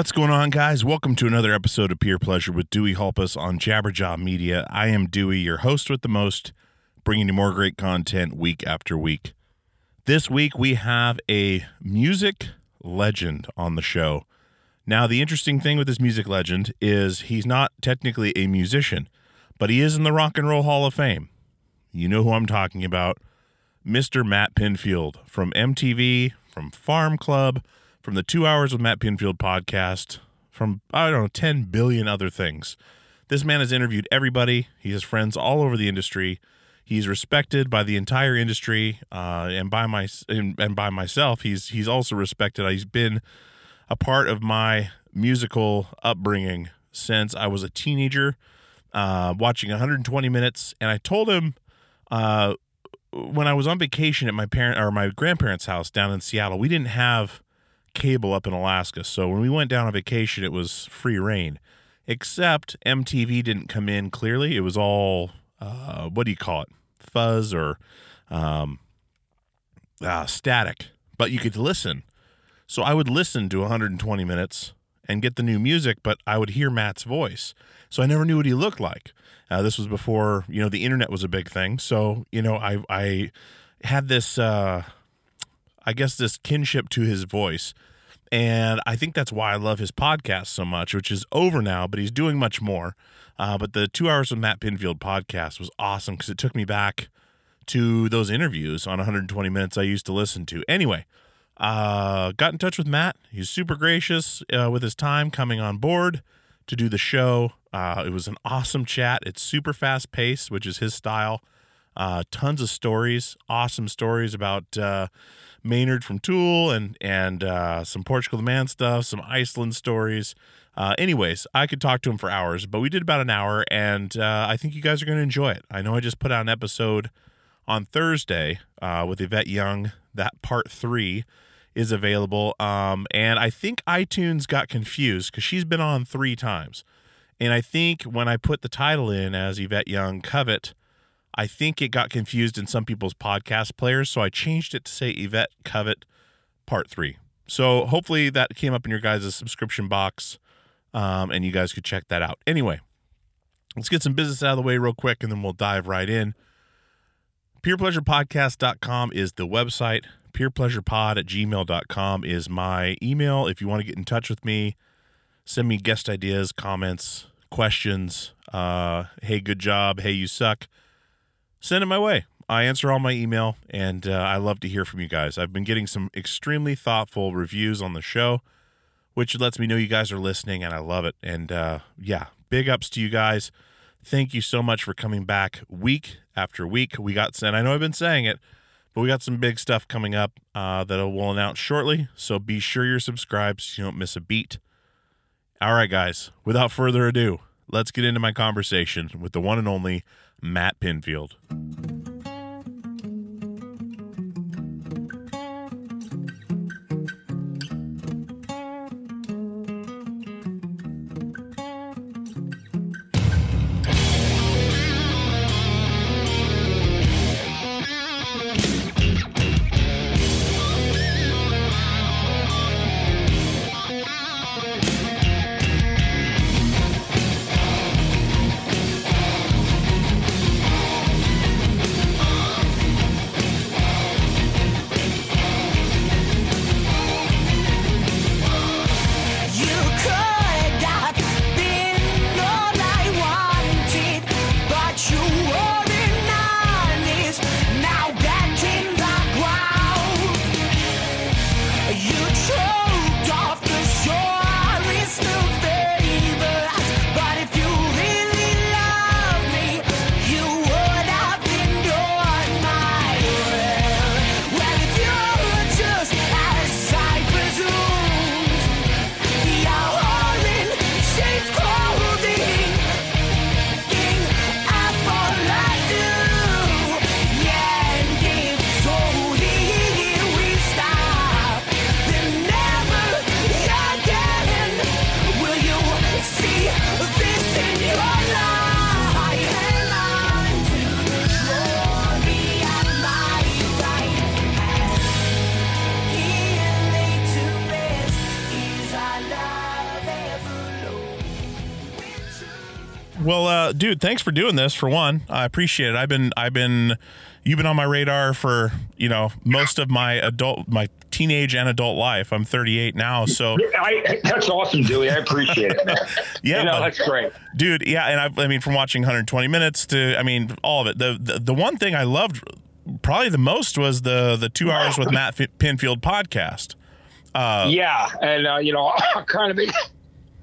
What's going on, guys? Welcome to another episode of Peer Pleasure with Dewey Hulpus on Jabberjaw Media. I am Dewey, your host with the most, bringing you more great content week after week. This week, we have a music legend on the show. Now, the interesting thing with this music legend is he's not technically a musician, but he is in the Rock and Roll Hall of Fame. You know who I'm talking about. Mr. Matt Pinfield from MTV, from Farm Club, from the Two Hours with Matt Pinfield podcast, from, I don't know, 10 billion other things. This man has interviewed everybody. He has friends all over the industry. He's respected by the entire industry, uh, and by my and, and by myself. He's he's also respected. He's been a part of my musical upbringing since I was a teenager, uh, watching 120 minutes. And I told him uh, when I was on vacation at my parent or my grandparents' house down in Seattle, we didn't have cable up in Alaska. So when we went down on vacation, it was free reign. Except MTV didn't come in clearly. It was all uh, what do you call it? Fuzz or um, uh, static. But you could listen. So I would listen to 120 minutes and get the new music, but I would hear Matt's voice. So I never knew what he looked like. Uh, this was before you know the internet was a big thing. So you know I I had this uh, I guess this kinship to his voice. And I think that's why I love his podcast so much, which is over now, but he's doing much more. Uh, but the two hours of Matt Pinfield podcast was awesome because it took me back to those interviews on 120 minutes I used to listen to. Anyway, uh, got in touch with Matt. He's super gracious uh, with his time coming on board to do the show. Uh, it was an awesome chat. It's super fast paced, which is his style. Uh, tons of stories, awesome stories about uh, Maynard from Tool and and uh, some Portugal the Man stuff, some Iceland stories. Uh, anyways, I could talk to him for hours, but we did about an hour, and uh, I think you guys are going to enjoy it. I know I just put out an episode on Thursday uh, with Yvette Young. That part three is available, um, and I think iTunes got confused because she's been on three times, and I think when I put the title in as Yvette Young Covet. I think it got confused in some people's podcast players, so I changed it to say Yvette Covet Part 3. So hopefully that came up in your guys' subscription box um, and you guys could check that out. Anyway, let's get some business out of the way real quick and then we'll dive right in. PeerPleasurePodcast.com is the website. peerpleasurepod at gmail.com is my email. If you want to get in touch with me, send me guest ideas, comments, questions. Uh, hey, good job. Hey, you suck. Send it my way. I answer all my email, and uh, I love to hear from you guys. I've been getting some extremely thoughtful reviews on the show, which lets me know you guys are listening, and I love it. And uh, yeah, big ups to you guys. Thank you so much for coming back week after week. We got, and I know I've been saying it, but we got some big stuff coming up uh, that we'll announce shortly. So be sure you're subscribed so you don't miss a beat. All right, guys, without further ado, let's get into my conversation with the one and only Matt Pinfield. Uh, dude, thanks for doing this. For one, I appreciate it. I've been, I've been, you've been on my radar for you know most of my adult, my teenage and adult life. I'm 38 now, so I, that's awesome, Dewey. I appreciate it, man. Yeah, you know, that's great. dude, yeah. And I, I mean, from watching 120 minutes to, I mean, all of it. The, the the one thing I loved probably the most was the the two hours with Matt Pinfield podcast. yeah, and uh, you know, kind of.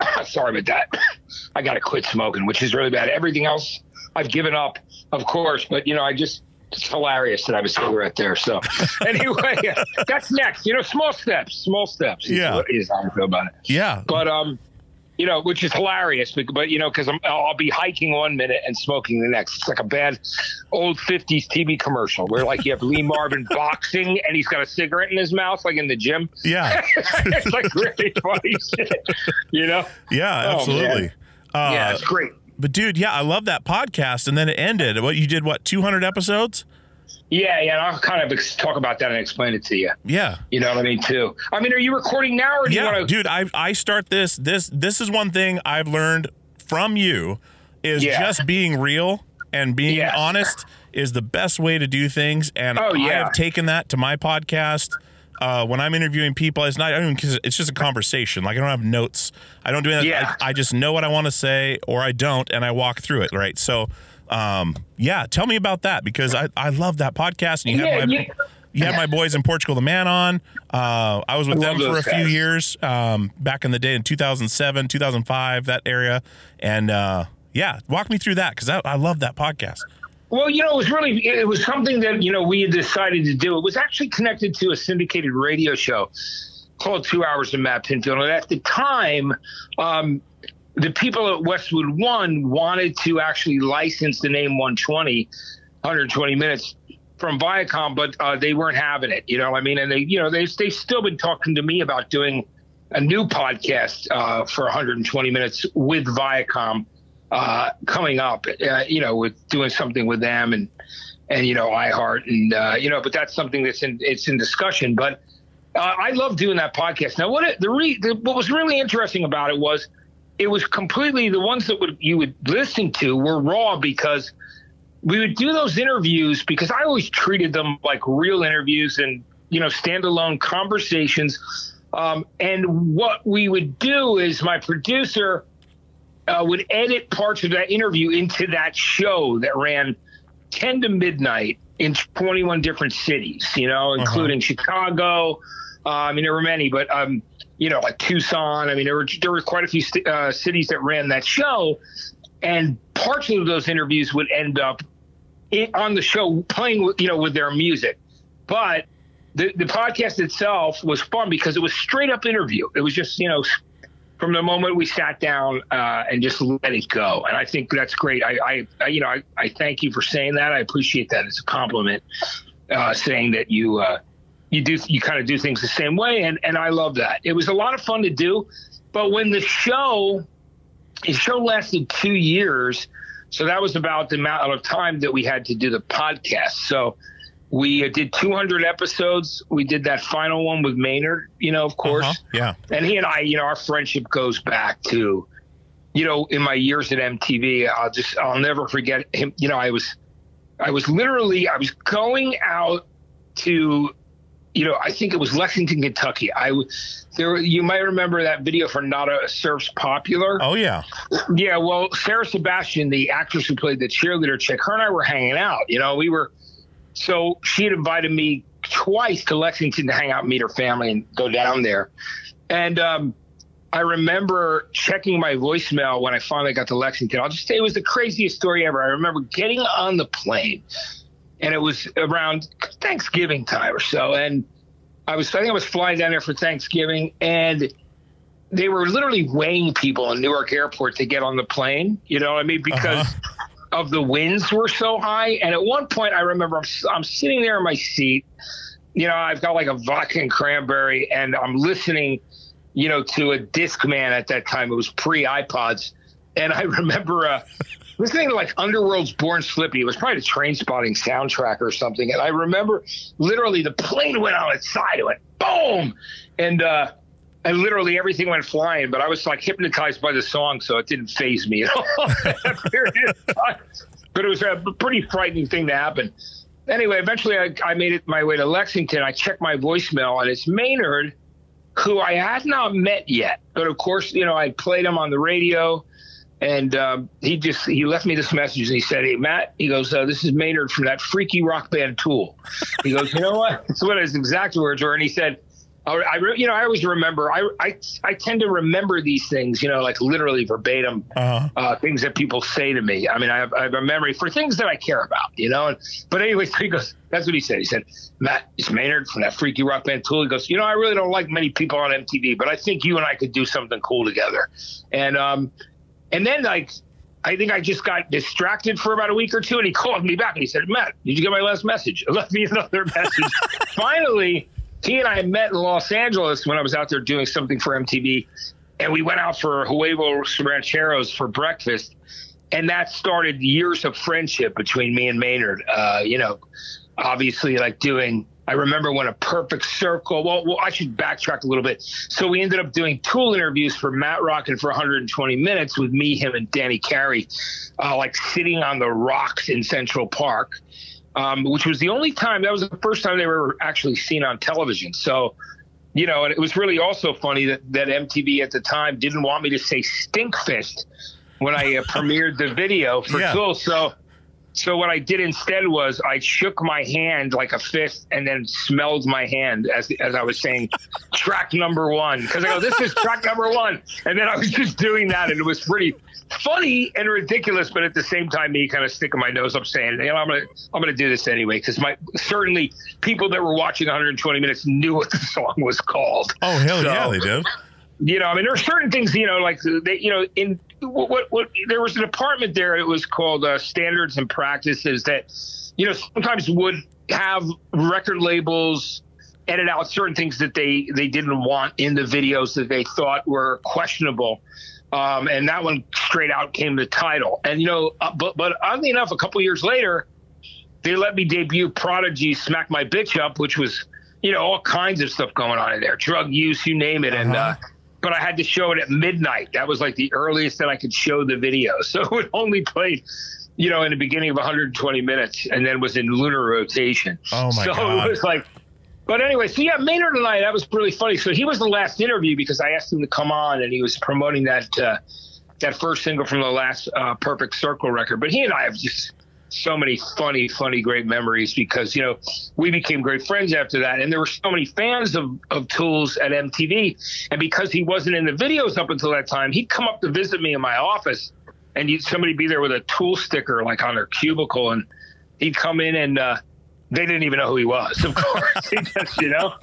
sorry about that. I got to quit smoking, which is really bad. Everything else I've given up, of course, but you know, I just. It's hilarious that I have a cigarette there. So, anyway, that's next. You know, small steps, small steps. is Yeah. is how I feel about it. Yeah, But um, you know, which is hilarious. But, but you know, because I'll be hiking one minute and smoking the next. It's like a bad old '50s TV commercial where like you have Lee Marvin boxing and he's got a cigarette in his mouth, like in the gym. yeah, it's like really funny shit, you know? yeah, Oh, absolutely. Uh, yeah, it's great. But dude, yeah, I love that podcast. And then it ended. What you did? What 200 episodes? Yeah, yeah. and I'll kind of ex- talk about that and explain it to you. Yeah. You know what I mean, too. I mean, are you recording now, or do you want to? dude, I I start this this this is one thing I've learned from you is Yeah. just being real and being honest is the best way to do things. And Oh, I have taken that to my podcast. Uh, when I'm interviewing people, it's not I don't it's just a conversation. Like I don't have notes. I don't do anything. Yeah. I, I just know what I want to say or I don't, and I walk through it. Right. So, um, yeah, tell me about that because I, I love that podcast. And you Yeah, have my, yeah. you had my boys in Portugal, the man on. Uh, I was with I them for a those few years um, back in the day in 2007, 2005, that area. And uh, yeah, walk me through that because I, I love that podcast. Well, you know, it was really it was something that you know we had decided to do. It was actually connected to a syndicated radio show called Two Hours of Matt Pinfield, and at the time, um, the people at Westwood One wanted to actually license the name 120, 120 minutes from Viacom, but uh, they weren't having it. You know, what I mean, and they, you know, they they've still been talking to me about doing a new podcast uh, for 120 minutes with Viacom uh, coming up. Uh, you know, with doing something with them and and you know iHeart and uh, you know, but that's something that's in it's in discussion. But uh, I love doing that podcast. Now, what it, the, re, the what was really interesting about it was it was completely the ones that would you would listen to were raw because we would do those interviews because I always treated them like real interviews and you know, standalone conversations. Um, and what we would do is my producer uh, would edit parts of that interview into that show that ran 10 to midnight in 21 different cities, you know, including Chicago. Uh, I mean, there were many, but, um, you know, like Tucson. I mean, there were, there were quite a few st- uh, cities that ran that show. And parts of those interviews would end up in, on the show playing, with, you know, with their music. But the, the podcast itself was fun because it was straight up interview. It was just, you know, from the moment we sat down uh, and just let it go. And I think that's great. I, I, I you know, I, I thank you for saying that. I appreciate that. It's a compliment uh, saying that you, uh, you do, you kind of do things the same way. And, and I love that. It was a lot of fun to do. But when the show, the show lasted two years. So that was about the amount of time that we had to do the podcast. So we did 200 episodes. We did that final one with Maynard, you know, of course. Uh-huh. Yeah. And he and I, you know, our friendship goes back to, you know, in my years at MTV, I'll just, I'll never forget him. You know, I was, I was literally, I was going out to, you know, I think it was Lexington, Kentucky. I there. You might remember that video for Nada Surfs Popular. Oh yeah. Yeah, well, Sarah Sebastian, the actress who played the cheerleader chick, her and I were hanging out. You know, we were. So she had invited me twice to Lexington to hang out, meet her family, and go down there. And um, I remember checking my voicemail when I finally got to Lexington. I'll just say it was the craziest story ever. I remember getting on the plane, and it was around Thanksgiving time or so, and I was I think I was flying down there for Thanksgiving, and they were literally weighing people in Newark Airport to get on the plane. You know what I mean? Because of the winds were so high. And at one point, I remember I'm, I'm sitting there in my seat. You know, I've got like a vodka and cranberry, and I'm listening, you know, to a Discman at that time. It was pre iPods. And I remember uh, listening to like Underworld's Born Slippy. It was probably the Trainspotting soundtrack or something. And I remember literally the plane went on its side. It went boom. And, uh, and literally everything went flying, but I was like hypnotized by the song, so it didn't phase me at all. but it was a pretty frightening thing to happen. Anyway, eventually I, I made it my way to Lexington. I checked my voicemail, and it's Maynard, who I had not met yet. But of course, you know, I played him on the radio, and um, he just he left me this message. And he said, "Hey, Matt," he goes, uh, "This is Maynard from that freaky rock band Tool." He goes, "You know what?" That's what his exact words were, and he said. I, I re- you know, I always remember. I, I, I tend to remember these things, you know, like literally verbatim, Uh-huh. uh, things that people say to me. I mean, I have, I have a memory for things that I care about, you know. And, but anyway, so he goes. That's what he said. He said, "Matt, it's Maynard from that freaky rock band Tool." He goes, "You know, I really don't like many people on MTV, but I think you and I could do something cool together." And um, and then like I think I just got distracted for about a week or two, and he called me back and he said, "Matt, did you get my last message?" left me another message. Finally, he and I met in Los Angeles when I was out there doing something for MTV, and we went out for huevos rancheros for breakfast, and that started years of friendship between me and Maynard. Uh, you know, obviously, like doing. I remember when a perfect circle. Well, well, I should backtrack a little bit. So we ended up doing Tool interviews for Matt Rockin for 120 minutes with me, him, and Danny Carey, uh, like sitting on the rocks in Central Park, um, which was the only time. That was the first time they were actually seen on television. So, you know, and it was really also funny that that MTV at the time didn't want me to say Stinkfist when I uh, premiered the video for Yeah. Tool. So. So what I did instead was I shook my hand like a fist and then smelled my hand as as I was saying track number one. Because I go this is track number one. And then I was just doing that and it was pretty funny and ridiculous but at the same time me kind of sticking my nose up saying you know I'm gonna I'm gonna do this anyway. Because my certainly people that were watching 120 minutes knew what the song was called. Oh hell So- yeah, they did. you know, I mean, there are certain things, you know, like they, you know, in what, what, what there was an department there. It was called uh, standards and practices that, you know, sometimes would have record labels edit out certain things that they they didn't want in the videos that they thought were questionable. Um, and that one straight out came the title. And you know, uh, but but oddly enough, a couple years later, they let me debut Prodigy "Smack My Bitch Up," which was you know all kinds of stuff going on in there, drug use, you name it, and. uh but I had to show it at midnight. That was like the earliest that I could show the video. So it only played, you know, in the beginning of 120 minutes and then was in lunar rotation. Oh, my so God. it was like, but anyway, so yeah, Maynard and I, that was really funny. So he was the last interview because I asked him to come on, and he was promoting that uh, that first single from the last uh, Perfect Circle record. But he and I have just so many funny, funny, great memories because you know we became great friends after that, and there were so many fans of of Tools at MTV, and because he wasn't in the videos up until that time, he'd come up to visit me in my office, and you'd, somebody be there with a Tool sticker like on their cubicle, and he'd come in and uh, they didn't even know who he was, of course, He just, you know.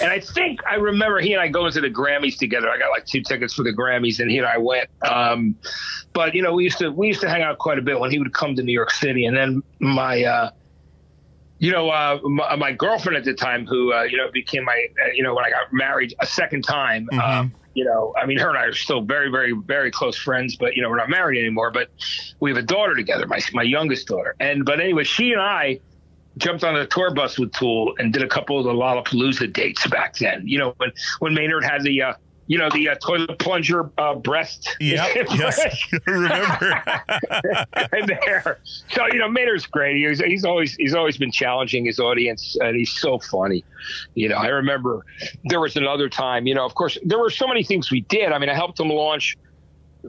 And I think I remember he and I going to the Grammys together. I got like two tickets for the Grammys, and he and I went. Um, but you know, we used to we used to hang out quite a bit when he would come to New York City. And then my, uh, you know, uh, my, my girlfriend at the time, who uh, you know became my, uh, you know, when I got married a second time. Um, you know, I mean, her and I are still very, very, very close friends, but you know, we're not married anymore. But we have a daughter together, my my youngest daughter. And but anyway, she and I jumped on a tour bus with Tool and did a couple of the Lollapalooza dates back then. You know, when when Maynard had the uh, you know the uh, toilet plunger uh, breast. Yeah, yes. I remember. and there. So you know, Maynard's great. He's, he's always he's always been challenging his audience, and he's so funny. You know, I remember there was another time. You know, of course, there were so many things we did. I mean, I helped him launch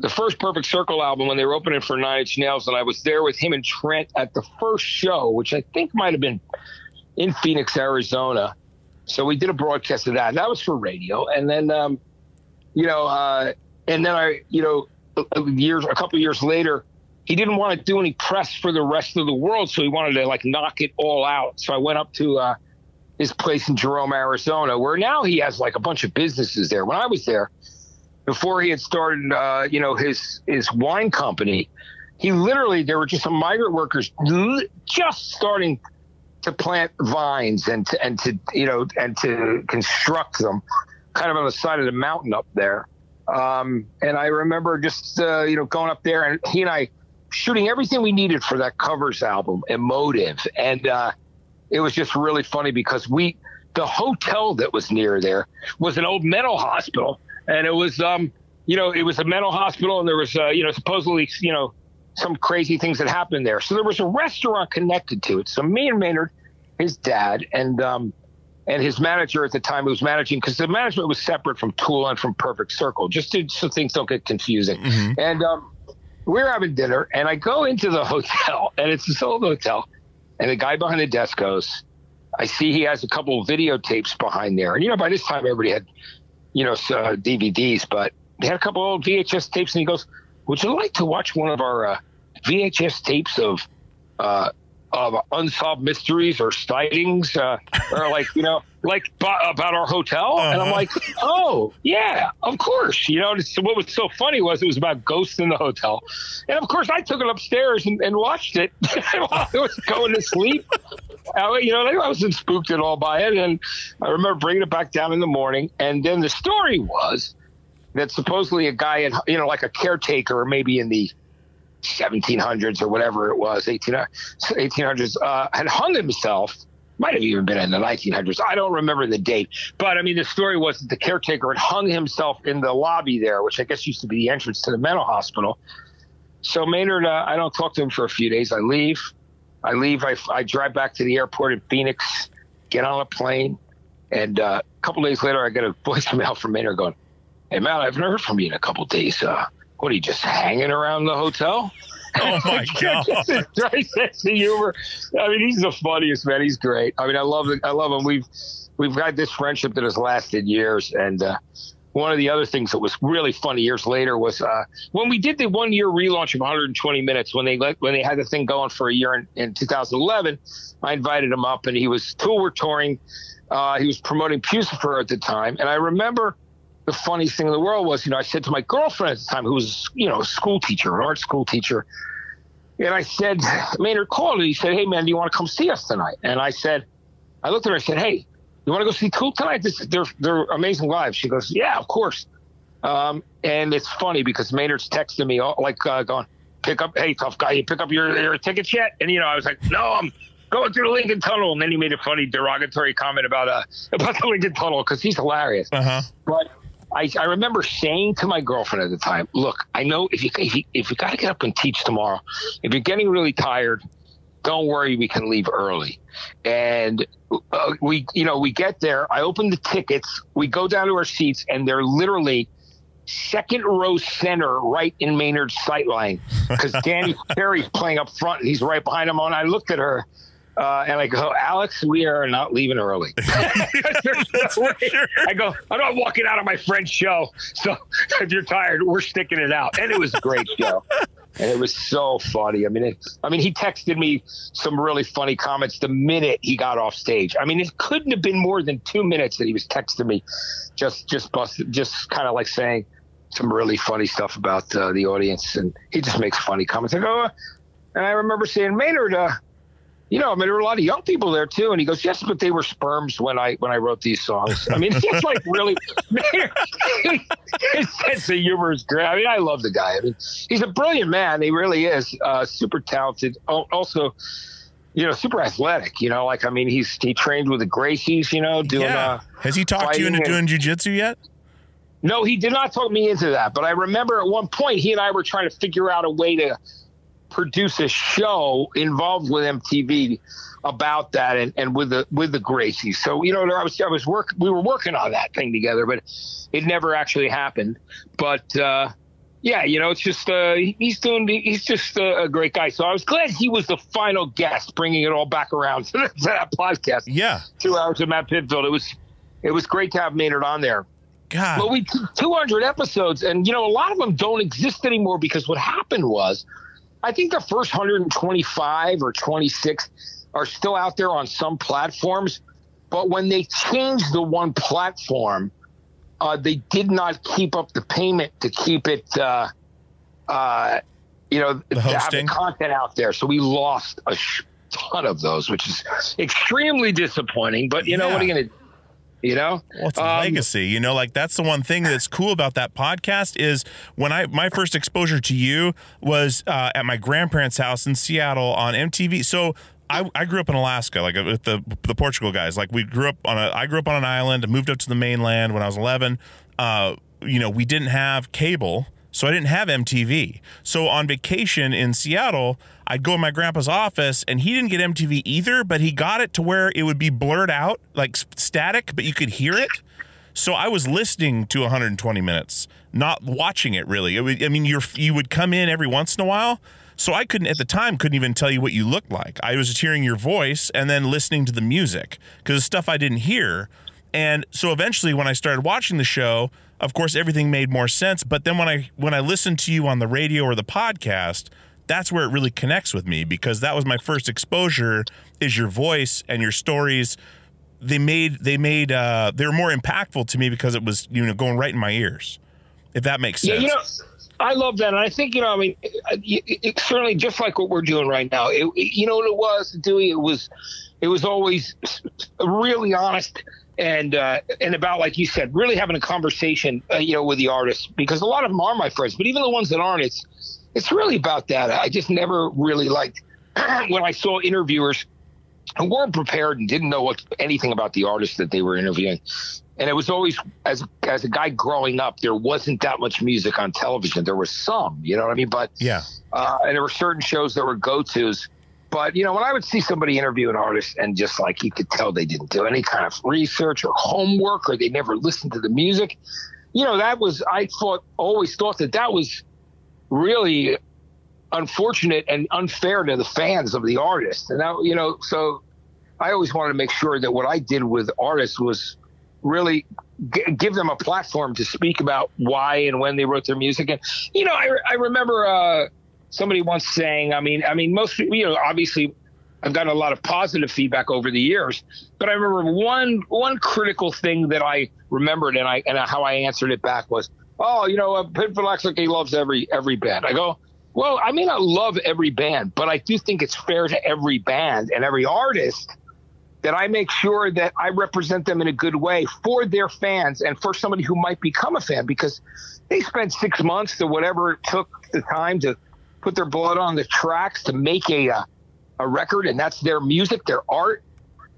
the first Perfect Circle album when they were opening for Nine Inch Nails, and I was there with him and Trent at the first show, which I think might have been in Phoenix, Arizona. So we did a broadcast of that. And that was for radio, and then um, you know, uh, and then I, you know, years, a couple years later, he didn't want to do any press for the rest of the world, so he wanted to like knock it all out. So I went up to uh, his place in Jerome, Arizona, where now he has like a bunch of businesses there. When I was there, before he had started, uh, you know, his his wine company, he literally there were just some migrant workers just starting to plant vines and to and to you know and to construct them, kind of on the side of the mountain up there. Um, and I remember just uh, you know going up there and he and I shooting everything we needed for that covers album, Emotive, and uh, it was just really funny because we the hotel that was near there was an old mental hospital, and it was um you know it was a mental hospital, and there was uh, you know supposedly you know some crazy things that happened there. So there was a restaurant connected to it. So me and Maynard, his dad, and um and his manager at the time who was managing because the management was separate from Tool and from Perfect Circle, just to, so things don't get confusing. And um, we're having dinner, and I go into the hotel, and it's this old hotel, and the guy behind the desk goes, I see he has a couple of videotapes behind there, and you know by this time everybody had, you know, uh, DVDs, but they had a couple old VHS tapes, and he goes, "Would you like to watch one of our uh, VHS tapes of?" Uh, of unsolved mysteries or sightings, uh, or like you know, like b- about our hotel, and I'm Uh-huh. like, oh yeah, of course. You know, what was so funny was it was about ghosts in the hotel, and of course I took it upstairs and, and watched it while I was going to sleep. I, you know, I wasn't spooked at all by it, and I remember bringing it back down in the morning, and then the story was that supposedly a guy in you know like a caretaker maybe in the 1700s or whatever it was 1800s uh, had hung himself. Might have even been in the 1900s i don't remember the date but i mean the story was that the caretaker had hung himself in the lobby there which i guess used to be the entrance to the mental hospital. So maynard uh, i don't talk to him for a few days. I leave. I leave. I, I drive back to the airport in phoenix get on a plane and uh, a couple days later i get a voicemail from maynard going hey man i haven't heard from you in a couple days uh, what are you just hanging around the hotel Oh my god. Dry sense of humor. I mean, he's the funniest man. He's great. I mean, I love it. I love him. We've we've had this friendship that has lasted years. And uh, one of the other things that was really funny years later was uh, when we did the one year relaunch of 120 minutes. When they let when they had the thing going for a year in, in 2011, I invited him up, and he was tour touring. Uh, he was promoting Puscifer at the time, and I remember the funniest thing in the world was, you know, I said to my girlfriend at the time, who was, you know, a school teacher, an art school teacher, and I said, Maynard called and he said, Hey man, do you want to come see us tonight? And I said, I looked at her, and I said, Hey, you want to go see Tool tonight? This, they're they're amazing live. She goes, Yeah, of course. Um, and it's funny because Maynard's texting me all, like uh, going, pick up, hey tough guy, you pick up your, your tickets yet? And you know, I was like, No, I'm going through the Lincoln Tunnel. And then he made a funny derogatory comment about uh about the Lincoln Tunnel because he's hilarious. Uh huh. But I, I remember saying to my girlfriend at the time, "Look, I know if you if you, if you got to get up and teach tomorrow, if you're getting really tired, don't worry, we can leave early. And uh, we, you know, we get there. I open the tickets. We go down to our seats, and they're literally second row center, right in Maynard's sight line, because Danny Carey's playing up front, and he's right behind him. And I looked at her. Uh, and I go, Alex, we are not leaving early. No way. I go, I'm not walking out of my friend's show. So if you're tired, we're sticking it out. And it was a great show. And it was so funny. I mean, it, I mean, he texted me some really funny comments the minute he got off stage. I mean, it couldn't have been more than two minutes that he was texting me, just just busted, just kind of like saying some really funny stuff about uh, the audience. And he just makes funny comments. I go, uh, and I remember saying, Maynard, uh, you know, I mean, there were a lot of young people there too. And he goes, yes, but they were sperms when I when I wrote these songs. I mean, it's just like really, his sense of humor is great. I mean, I love the guy. I mean, he's a brilliant man. He really is. Uh, super talented. Oh, also, you know, super athletic. You know, like I mean, he's he trained with the Gracies. You know, doing. yeah. Uh, Has he talked you into and- doing jujitsu yet? no, he did not talk me into that. But I remember at one point he and I were trying to figure out a way to produce a show involved with MTV about that and, and with the with the Gracies. So you know, I was I was work we were working on that thing together, but it never actually happened. But uh, yeah, you know, it's just uh, he's doing he's just a, a great guy. So I was glad he was the final guest, bringing it all back around to, that- to that podcast. Yeah. Two hours of Matt Pinfield. It was it was great to have Maynard on there. God. Well, we 200 episodes, and you know a lot of them don't exist anymore because what happened was, I think the first 125 or 26 are still out there on some platforms, but when they changed the one platform, uh, they did not keep up the payment to keep it, uh, uh, you know, to have the hosting? content out there. So we lost a sh- ton of those, which is extremely disappointing. But you know what are you going to, you know? Well, it's a Um, legacy. You know, like that's the one thing that's cool about that podcast is when I my first exposure to you was uh, at my grandparents' house in Seattle on MTV. So. I, I grew up in Alaska, like with the the Portugal guys. Like we grew up on a, I grew up on an island. moved up to the mainland when I was 11. Uh, you know, we didn't have cable, so I didn't have MTV. So on vacation in Seattle, I'd go in my grandpa's office, and he didn't get MTV either, but he got it to where it would be blurred out, like static, but you could hear it. So I was listening to 120 minutes, not watching it really. It would, I mean, you're you would come in every once in a while. So I couldn't at the time couldn't even tell you what you looked like. I was just hearing your voice and then listening to the music because stuff I didn't hear. And so eventually when I started watching the show, of course everything made more sense, but then when I when I listened to you on the radio or the podcast, that's where it really connects with me because that was my first exposure is your voice and your stories they made they made uh they were more impactful to me because it was you know going right in my ears if that makes sense Yeah, you know, I love that, and I think you know, I mean, it, it, it, certainly just like what we're doing right now. You know what it was, Dewey? It was, it was always really honest and uh, and about like you said, really having a conversation, uh, you know, with the artists because a lot of them are my friends, but even the ones that aren't, it's it's really about that. I just never really liked when I saw interviewers who weren't prepared and didn't know what anything about the artist that they were interviewing. And it was always as as a guy growing up there wasn't that much music on television. There was some you know what i mean? But yeah. uh, and there were certain shows that were go-to's but you know when i would see somebody interview an artist and just like you could tell they didn't do any kind of research or homework or they never listened to the music you know that was i thought always thought that that was really unfortunate and unfair to the fans of the artist and that you know so i always wanted to make sure that what i did with artists was really g- give them a platform to speak about why and when they wrote their music. And you know, I, I remember uh, somebody once saying, I mean, I mean, most you know, obviously, I've gotten a lot of positive feedback over the years, but I remember one one critical thing that I remembered and I and how I answered it back was, oh, you know, uh, like he loves every every band. I go. Well, I may not love every band, but I do think it's fair to every band and every artist that I make sure that I represent them in a good way for their fans and for somebody who might become a fan because they spent six months or whatever it took the time to put their blood on the tracks to make a a, a record, and that's their music, their art.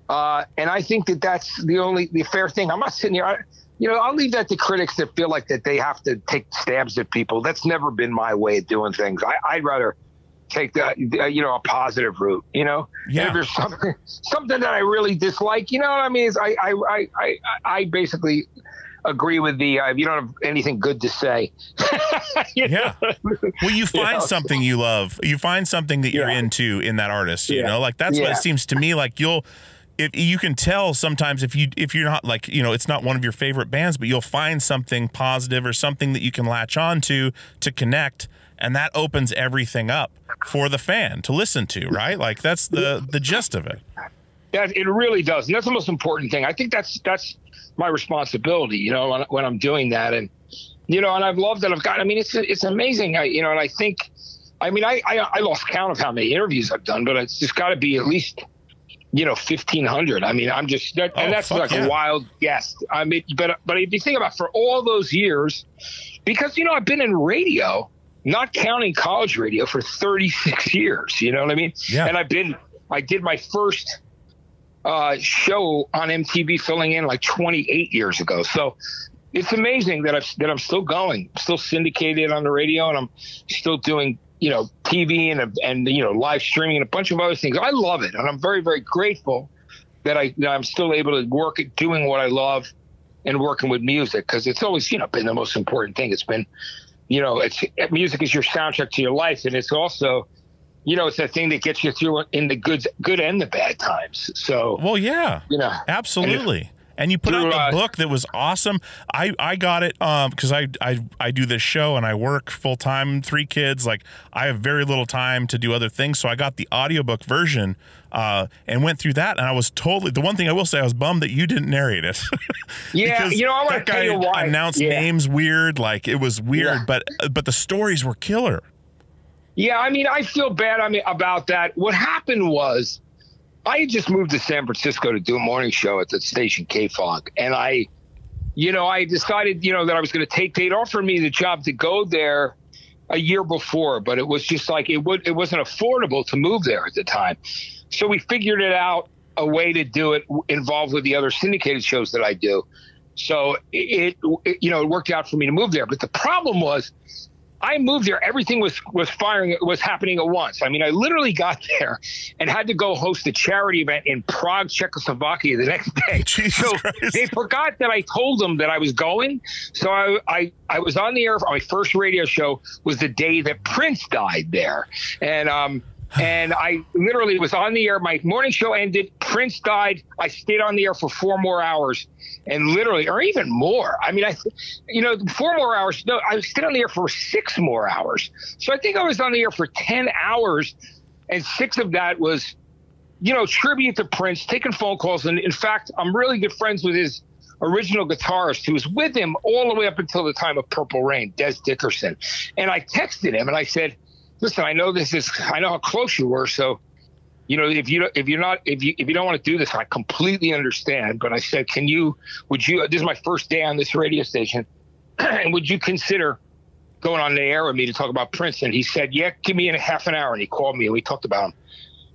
Uh, and I think that that's the only the fair thing. I'm not sitting here. I, you know, I'll leave that to critics that feel like that they have to take stabs at people. That's never been my way of doing things. I, I'd rather take the uh, you know a positive route. You know, And Yeah. if there's something something that I really dislike, you know what I mean? Is I I I I, I basically agree with the uh, you don't have anything good to say. You Yeah. Well, you find know? something you love. You find something that you're Yeah. into in that artist. You Yeah. know, like that's what it seems to me. Like you'll, if you can tell sometimes if you if you're not like you know it's not one of your favorite bands, but you'll find something positive or something that you can latch on to to connect, and that opens everything up for the fan to listen to. Right? Like that's the the gist of it. That it really does, and that's the most important thing. I think that's that's my responsibility. You know, when, when I'm doing that, and you know, and I've loved that I've got. I mean, it's it's amazing. I you know, and I think, I mean, I I, I lost count of how many interviews I've done, but it's just got to be at least. You know, fifteen hundred. I mean, I'm just, that, Oh, and that's like yeah. a wild guess. I mean, but but if you think about for all those years, because you know I've been in radio, not counting college radio, for 36 years. You know what I mean? Yeah. And I've been, I did my first uh, show on MTV filling in like 28 years ago. So it's amazing that I've, that I'm still going, still syndicated on the radio, and I'm still doing you know TV and and you know live streaming and a bunch of other things. I love it, and I'm very very grateful that I that I'm still able to work at doing what I love and working with music because it's always you know been the most important thing. It's been you know it's music is your soundtrack to your life, and it's also you know it's that thing that gets you through in the good good and the bad times. So Well, yeah. you know. Absolutely. And you put out Through, the uh, book that was awesome. I, I got it um because I, I I do this show and I work full time, three kids. Like I have very little time to do other things. So I got the audiobook version uh and went through that and I was totally the one thing I will say I was bummed that you didn't narrate it. Yeah, you know, I want to tell guy you why. announced yeah. names weird, like it was weird, Yeah. but but the stories were killer. Yeah, I mean, I feel bad. I mean, about that. What happened was, I had just moved to San Francisco to do a morning show at the station KFOG, and I, you know, I decided, you know, that I was going to take. They'd offered me the job to go there a year before, but it was just like it would. It wasn't affordable to move there at the time, so we figured it out a way to do it involved with the other syndicated shows that I do. So it, it you know, it worked out for me to move there. But the problem was. I moved there. Everything was was firing was happening at once. I mean, I literally got there and had to go host a charity event in Prague, Czechoslovakia, the next day. Jesus so Christ. they forgot that I told them that I was going. So I, I I was on the air. My first radio show was the day that Prince died there, and um. And I literally was on the air. My morning show ended. Prince died. I stayed on the air for four more hours, and literally, or even more. I mean, I, you know, four more hours. No, I stayed on the air for six more hours. So I think I was on the air for ten hours, and six of that was, you know, tribute to Prince, taking phone calls. And in fact, I'm really good friends with his original guitarist who was with him all the way up until the time of Purple Rain, Dez Dickerson. And I texted him and I said, "Listen, I know this is, I know how close you were, so." You know, if you if you're not if you if you don't want to do this, I completely understand. But I said, can you? Would you? This is my first day on this radio station, and would you consider going on the air with me to talk about Prince? And he said, yeah, give me in a half an hour. And he called me and we talked about him,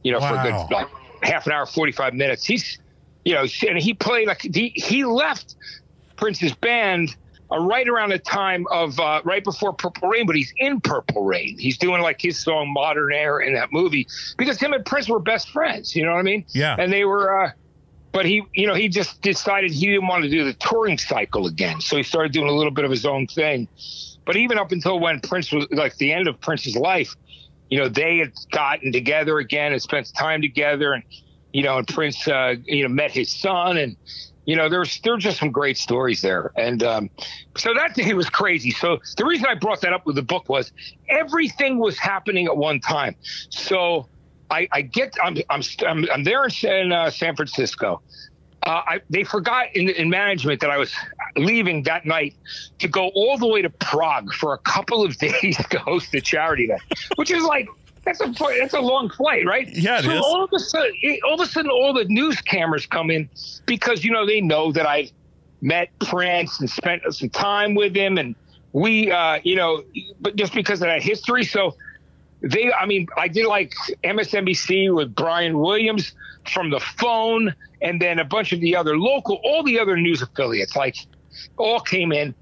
you know, for a good like half an hour, 45 minutes. He's, you know, and he played like he, he left Prince's band uh, right around the time of uh, right before Purple Rain, but he's in Purple Rain. He's doing like his song Modernaire in that movie because him and Prince were best friends. You know what I mean? Yeah. And they were, uh, but he, you know, he just decided he didn't want to do the touring cycle again. So he started doing a little bit of his own thing. But even up until when Prince was like the end of Prince's life, you know, they had gotten together again and spent time together. And, you know, and Prince, uh, you know, met his son and, you know, there's there's just some great stories there, and um, so that day was crazy. So the reason I brought that up with the book was everything was happening at one time. So I, I get I'm I'm I'm, there in, uh, San Francisco. Uh, I, they forgot in, in management that I was leaving that night to go all the way to Prague for a couple of days to host the charity event, which is like that's a that's a long flight, right? Yeah, it so is. all of a sudden, all of a sudden, all the news cameras come in because you know they know that I've met Prince and spent some time with him, and we, uh, you know, but just because of that history, so they, I mean, I did like MSNBC with Brian Williams from the phone, and then a bunch of the other local, all the other news affiliates, like all came in.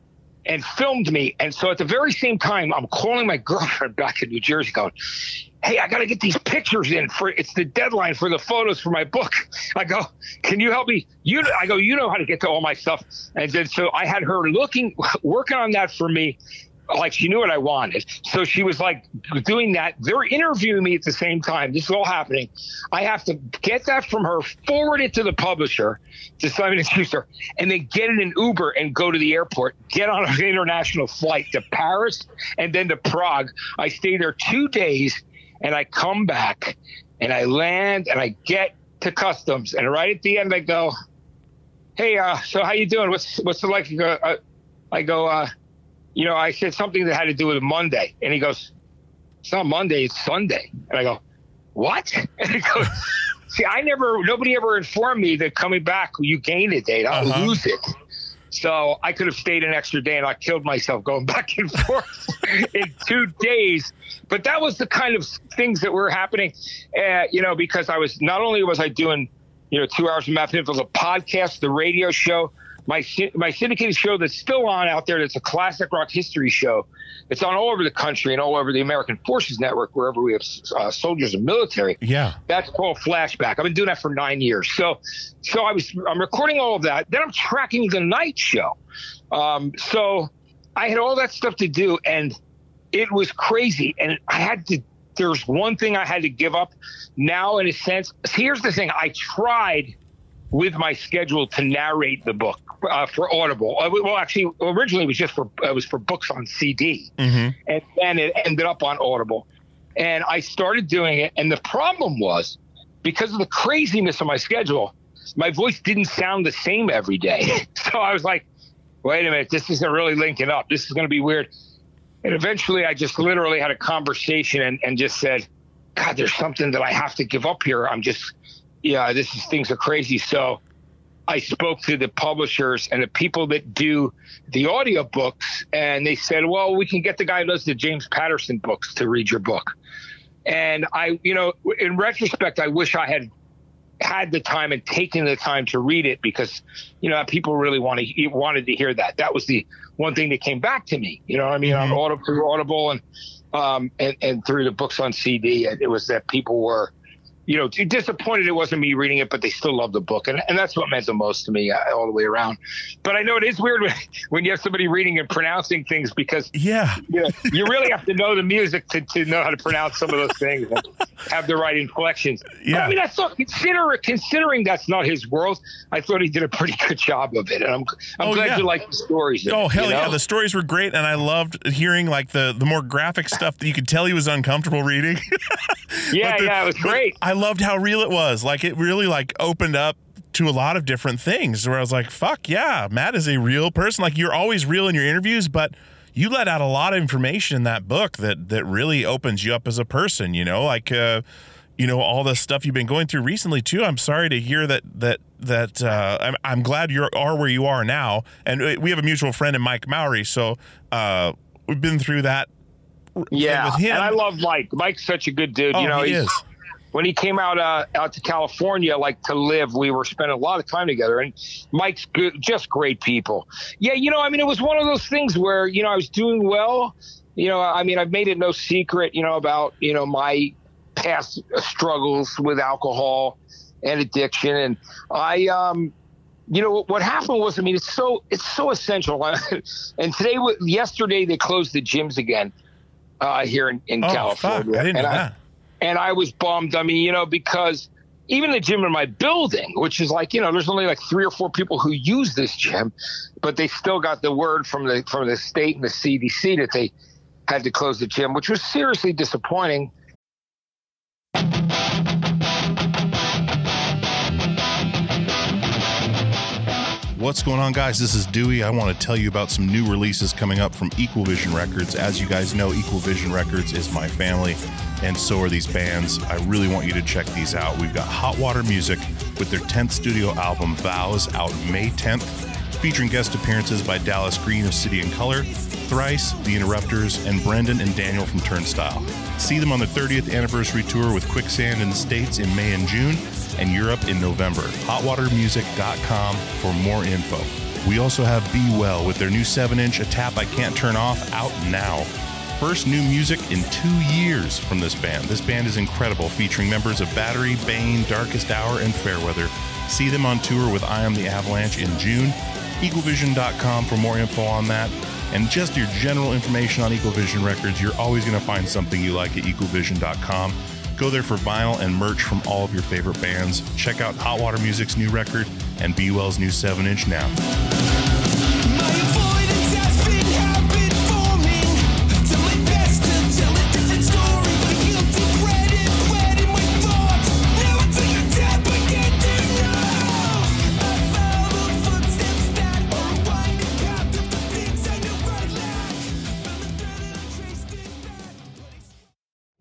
and filmed me. And so at the very same time, I'm calling my girlfriend back in New Jersey, going, "Hey, I got to get these pictures in for it's the deadline for the photos for my book." I go, "Can you help me?" You, I go, "You know how to get to all my stuff." And then so I had her looking, working on that for me. Like she knew what I wanted. So she was like doing that. They're interviewing me at the same time. This is all happening. I have to get that from her, forward it to the publisher, to Simon and Schuster, and then get in an Uber and go to the airport, get on an international flight to Paris and then to Prague. I stay there two days and I come back and I land and I get to customs and right at the end I go, "Hey, uh, so how you doing? What's what's it like?" I go, uh, I go, uh, you know, I said something that had to do with Monday, and he goes, "It's not Monday, it's Sunday," and I go, "What?" And he goes. See, I never, nobody ever informed me that coming back, you gain a day, not Uh-huh. lose it. So I could have stayed an extra day and I killed myself going back and forth in two days. But that was the kind of things that were happening, uh, you know, because I was not only was I doing, you know, two hours of math, was a podcast, the radio show, my my syndicated show that's still on out there. That's a classic rock history show. It's on all over the country and all over the American Forces Network, wherever we have uh, soldiers and military. Yeah. That's called flashback. I've been doing that for nine years. So, so I was I'm recording all of that. Then I'm tracking the night show. Um, so I had all that stuff to do, and it was crazy. And I had to. There's one thing I had to give up. Now, in a sense, here's the thing. I tried with my schedule to narrate the book uh, for Audible. Uh, well, actually, originally it was just for it was for books on CD hmm and then it ended up on Audible. And I started doing it, and the problem was because of the craziness of my schedule, my voice didn't sound the same every day. so I was like, wait a minute, this isn't really linking up. This is going to be weird. And eventually, I just literally had a conversation and, and just said, God, there's something that I have to give up here. I'm just, yeah, this is things are crazy. So I spoke to the publishers and the people that do the audiobooks, and they said, well, we can get the guy who does the James Patterson books to read your book. And I, you know, in retrospect, I wish I had had the time and taken the time to read it because, you know, people really want to wanted to hear that. That was the one thing that came back to me. You know, what I mean, on Audible, through Audible and um and, and through the books on CD, it was that people were you know, disappointed it wasn't me reading it, but they still love the book, and and that's what meant the most to me uh, all the way around. But I know it is weird when, when you have somebody reading and pronouncing things because Yeah. you, know, you really have to know the music to, to know how to pronounce some of those things and have the right inflections. But, Yeah. I mean, I thought consider considering that's not his world. I thought he did a pretty good job of it, and I'm I'm Oh, glad yeah. you like the stories. Oh it, hell you yeah! The stories were great, and I loved hearing like the the more graphic stuff that you could tell he was uncomfortable reading. yeah, the- yeah, it was great. I loved how real it was. Like it really like opened up to a lot of different things. Where I was like, "Fuck yeah, Matt is a real person." Like you're always real in your interviews, but you let out a lot of information in that book that that really opens you up as a person. You know, like. uh you know all the stuff you've been going through recently too. I'm sorry to hear that that that uh, I'm, I'm glad you are where you are now, and uh, we have a mutual friend in Mike Mowry, so uh, we've been through that. Yeah, with him. and I love Mike. Mike's such a good dude. Oh, you know, he he's- is. When he came out uh, out to California, like to live, we were spending a lot of time together. And Mike's good, just great people. Yeah, you know, I mean, it was one of those things where you know I was doing well. You know, I mean, I've made it no secret, you know, about you know my past struggles with alcohol and addiction, and I um. You know what happened was, I mean, it's so it's so essential. and today, yesterday, they closed the gyms again uh, here in, in Oh California. fuck! I didn't know and that. And I was bummed. I mean, you know, because even the gym in my building, which is like, you know, there's only like three or four people who use this gym, but they still got the word from the from the state and the CDC that they had to close the gym, which was seriously disappointing. What's going on, guys? This is Dewey. I want to tell you about some new releases coming up from Equal Vision Records. As you guys know, Equal Vision Records is my family, and so are these bands. I really want you to check these out. We've got Hot Water Music with their 10th studio album, Vows, out May 10th, featuring guest appearances by Dallas Green of City and Color, Thrice, The Interrupters, and Brendan and Daniel from Turnstile. See them on the 30th anniversary tour with Quicksand in the States in May and June, and Europe in November. HotWaterMusic.com for more info. We also have Be Well with their new 7 inch A Tap I Can't Turn Off out now. First new music in two years from this band. This band is incredible, featuring members of Battery, Bane, Darkest Hour, and Fairweather. See them on tour with I Am the Avalanche in June. Equalvision.com for more info on that. And just your general information on Equalvision Records, you're always going to find something you like at equalvision.com. Go there for vinyl and merch from all of your favorite bands. Check out Hot Water Music's new record and Be Well's new 7 inch now.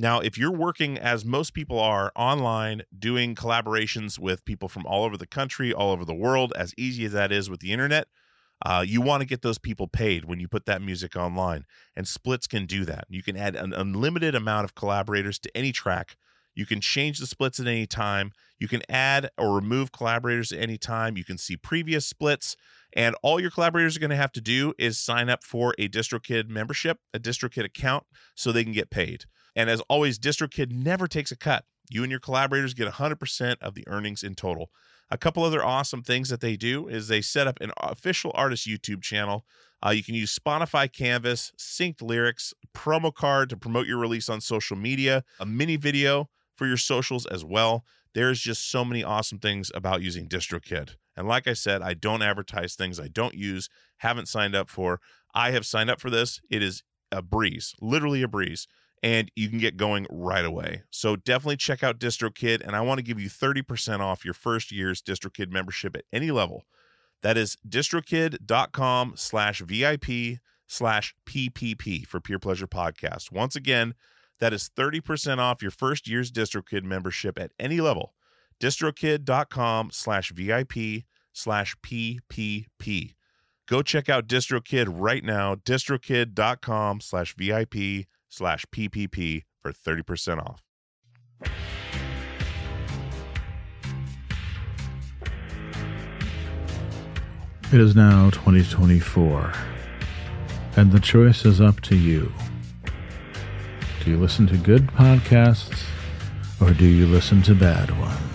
Now, if you're working as most people are online, doing collaborations with people from all over the country, all over the world, as easy as that is with the internet, uh, you want to get those people paid when you put that music online. And splits can do that. You can add an unlimited amount of collaborators to any track. You can change the splits at any time. You can add or remove collaborators at any time. You can see previous splits. And all your collaborators are going to have to do is sign up for a DistroKid membership, a DistroKid account, so they can get paid. And as always, DistroKid never takes a cut. You and your collaborators get 100% of the earnings in total. A couple other awesome things that they do is they set up an official artist YouTube channel. Uh, you can use Spotify Canvas, synced lyrics, promo card to promote your release on social media, a mini video for your socials as well. There's just so many awesome things about using DistroKid. And like I said, I don't advertise things I don't use, haven't signed up for. I have signed up for this. It is a breeze, literally a breeze and you can get going right away. So definitely check out DistroKid, and I want to give you 30% off your first year's DistroKid membership at any level. That is distrokid.com slash VIP slash PPP for Peer Pleasure Podcast. Once again, that is 30% off your first year's DistroKid membership at any level. distrokid.com slash VIP slash PPP. Go check out DistroKid right now, distrokid.com slash VIP slash PPP for 30% off. It is now 2024, and the choice is up to you. Do you listen to good podcasts, or do you listen to bad ones?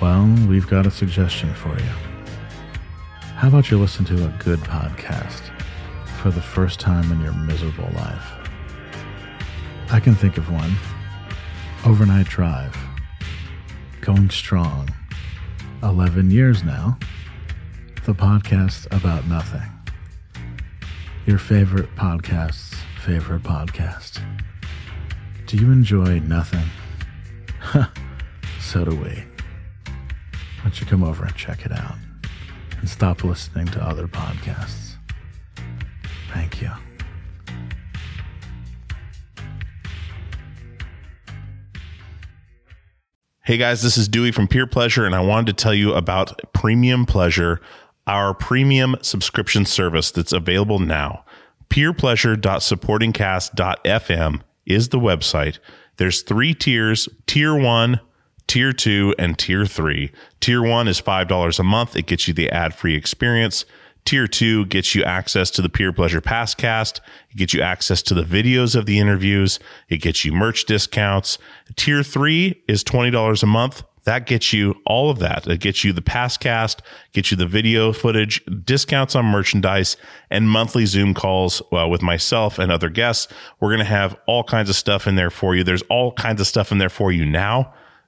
Well, we've got a suggestion for you. How about you listen to a good podcast for the first time in your miserable life? I can think of one Overnight Drive. Going strong. 11 years now the podcast about nothing. Your favorite podcast's favorite podcast. Do you enjoy nothing? so do we. Don't you come over and check it out and stop listening to other podcasts? Thank you. Hey guys, this is Dewey from Peer Pleasure, and I wanted to tell you about Premium Pleasure, our premium subscription service that's available now. Peerpleasure.supportingcast.fm is the website. There's three tiers Tier 1, Tier 2, and Tier 3. Tier 1 is $5 a month, it gets you the ad free experience. Tier 2 gets you access to the Peer Pleasure Passcast. It gets you access to the videos of the interviews. It gets you merch discounts. Tier 3 is $20 a month. That gets you all of that. It gets you the Passcast, gets you the video footage, discounts on merchandise, and monthly Zoom calls uh, with myself and other guests. We're going to have all kinds of stuff in there for you. There's all kinds of stuff in there for you now.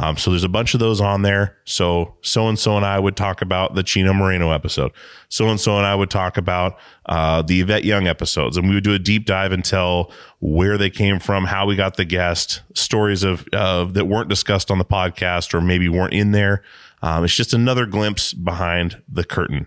Um, so there's a bunch of those on there. So so and so and I would talk about the Chino Moreno episode. So and so and I would talk about uh, the Yvette Young episodes, and we would do a deep dive and tell where they came from, how we got the guest, stories of uh, that weren't discussed on the podcast or maybe weren't in there. Um, it's just another glimpse behind the curtain.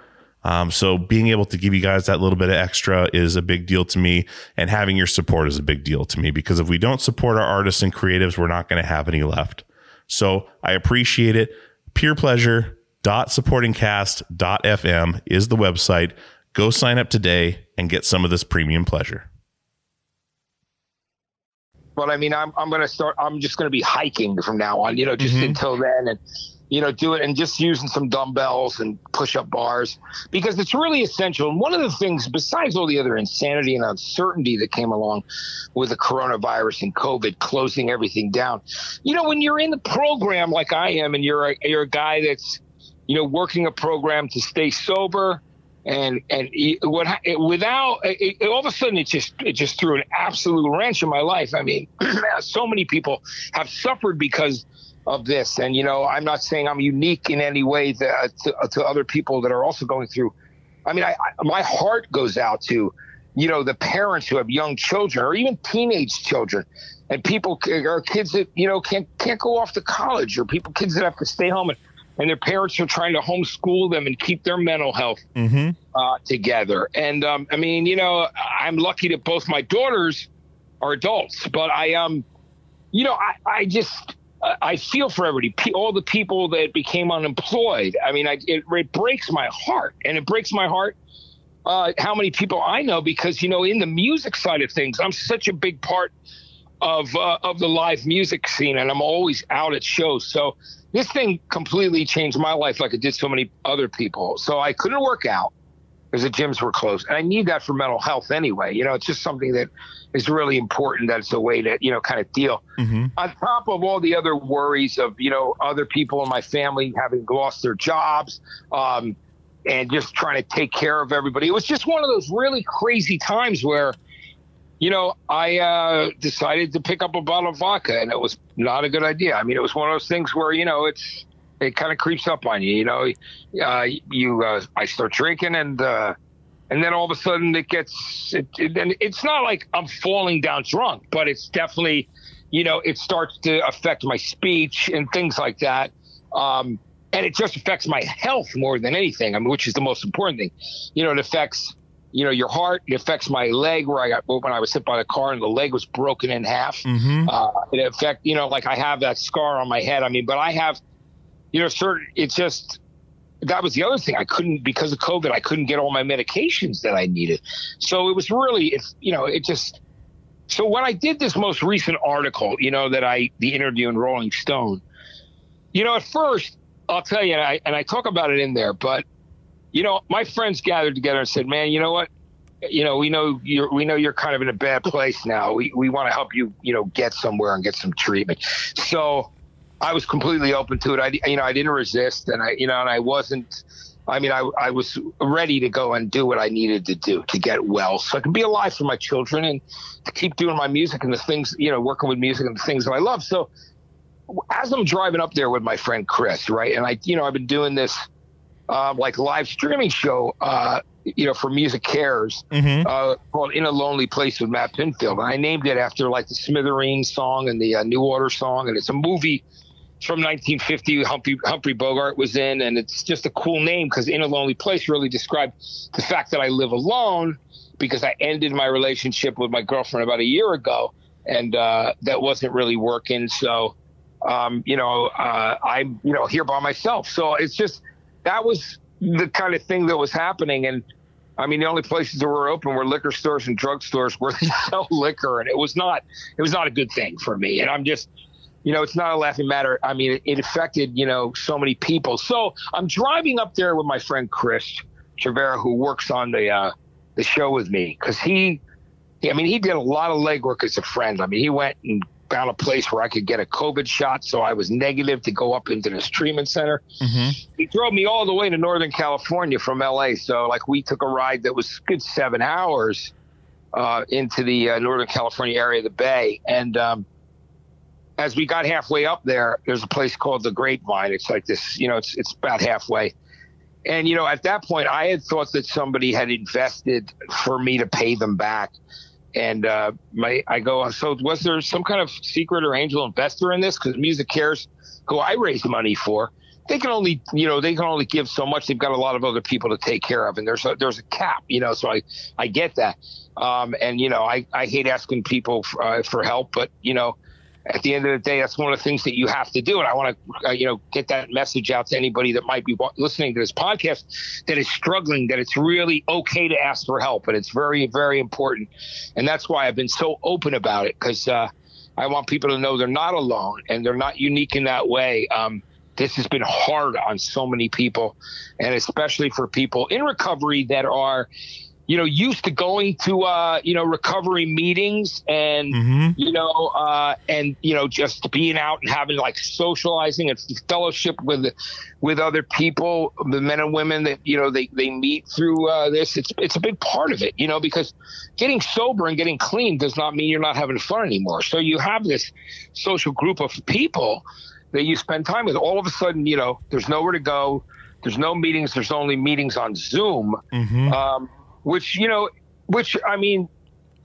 Um, so being able to give you guys that little bit of extra is a big deal to me, and having your support is a big deal to me because if we don't support our artists and creatives, we're not going to have any left. So I appreciate it. Peer pleasure supportingcast.fm is the website. Go sign up today and get some of this premium pleasure. but I mean, I'm I'm gonna start. I'm just gonna be hiking from now on. You know, just until then, and you know, do it and just using some dumbbells and push up bars because it's really essential. And one of the things, besides all the other insanity and uncertainty that came along with the coronavirus and COVID closing everything down, you know, when you're in the program like I am, and you're a, you're a guy that's you know working a program to stay sober and and what without it, it- all of a sudden it just it just threw an absolute wrench in my life. I mean, so many people have suffered because of this, and you know, I'm not saying I'm unique in any way that, to, to other people that are also going through. I mean, I, I my heart goes out to you know the parents who have young children or even teenage children and people or kids that you know can't can't go off to college or people kids that have to stay home and, and their parents are trying to homeschool them and keep their mental health uh, together. And um, I mean, you know, I'm lucky that both my daughters are adults, but I um, you know, I, I just I- feel for everybody, all the people that became unemployed. I mean, I, it, it breaks my heart, and it breaks my heart uh, how many people I know because you know, in the music side of things, I'm such a big part of uh, of the live music scene, and I'm always out at shows. So this thing completely changed my life, like it did so many other people. So I couldn't work out because the gyms were closed, and I need that for mental health anyway. You know, it's just something that is really important. That it's a way to you know kind of deal. On top of all the other worries of you know other people in my family having lost their jobs. Um, and just trying to take care of everybody. It was just one of those really crazy times where, you know, I uh, decided to pick up a bottle of vodka, and it was not a good idea. I mean, it was one of those things where you know it's it kind of creeps up on you. You know, uh, you uh, I start drinking, and uh, and then all of a sudden it gets it, it, and it's not like I'm falling down drunk, but it's definitely, you know, it starts to affect my speech and things like that. Um, and it just affects my health more than anything. I mean, which is the most important thing. You know, it affects you know your heart. It affects my leg where I got when I was hit by the car and the leg was broken in half. Uh, it affect you know like I have that scar on my head. I mean, but I have you know certain. It's just that was the other thing. I couldn't because of COVID. I couldn't get all my medications that I needed. So it was really it's you know it just. So when I did this most recent article, you know that I the interview in Rolling Stone, you know at first I'll tell you, and I, and I talk about it in there, but you know, my friends gathered together and said, "Man, you know what? You know, we know you're we know you're kind of in a bad place now. We we want to help you, you know, get somewhere and get some treatment." So I was completely open to it. I you know I didn't resist, and I you know and I wasn't. I mean, I I was ready to go and do what I needed to do to get well, so I could be alive for my children and to keep doing my music and the things you know, working with music and the things that I love. So as I'm driving up there with my friend Chris, right, and I, you know, I've been doing this um, like live streaming show, uh, you know, for MusiCares, uh, called "In a Lonely Place" with Matt Pinfield, and I named it after like the Smithereens song and the uh, New Order song, and it's a movie from 1950. Humphrey Humphrey Bogart was in, and it's just a cool name because "In a Lonely Place" really described the fact that I live alone because I ended my relationship with my girlfriend about a year ago, and uh, that wasn't really working. So um, you know, uh, I'm, you know, here by myself. So it's just, that was the kind of thing that was happening. And I mean, the only places that were open were liquor stores and drugstores where they sell liquor. And it was not, it was not a good thing for me. And I'm just, you know, it's not a laughing matter. I mean, it, it affected, you know, so many people. So I'm driving up there with my friend Chris Trevera, who works on the uh, the show with me, because he, I mean, he did a lot of legwork as a friend. I mean, he went and found a place where I could get a COVID shot, so I was negative to go up into this treatment center. He drove me all the way to Northern California from LA. So, like, we took a ride that was a good seven hours uh, into the uh, Northern California area of the Bay, and um, as we got halfway up there, there's a place called the Grapevine. It's like this, you know, it's it's about halfway. And you know, at that point, I had thought that somebody had invested for me to pay them back. And uh, my, I go, so was there some kind of secret or angel investor in this? Because MusiCares, who I raise money for, they can only, you know, they can only give so much. They've got a lot of other people to take care of, and there's a, there's a cap, you know. So I, I get that. Um, and you know, I, I hate asking people for, uh, for help, but you know, at the end of the day, that's one of the things that you have to do. And I want to, uh, you know, get that message out to anybody that might be listening to this podcast that is struggling, that it's really okay to ask for help. And it's very, very important. And that's why I've been so open about it because uh, I want people to know they're not alone and they're not unique in that way. Um, this has been hard on so many people, and especially for people in recovery that are, you know, used to going to, uh, you know, recovery meetings and, Mhm. you know, uh, and you know, just being out and having like socializing and fellowship with, with other people, the men and women that you know they they meet through uh, this. It's it's a big part of it, you know, because getting sober and getting clean does not mean you're not having fun anymore. So you have this social group of people that you spend time with. All of a sudden, you know, there's nowhere to go. There's no meetings. There's only meetings on Zoom Mhm. um, which you know, which I mean,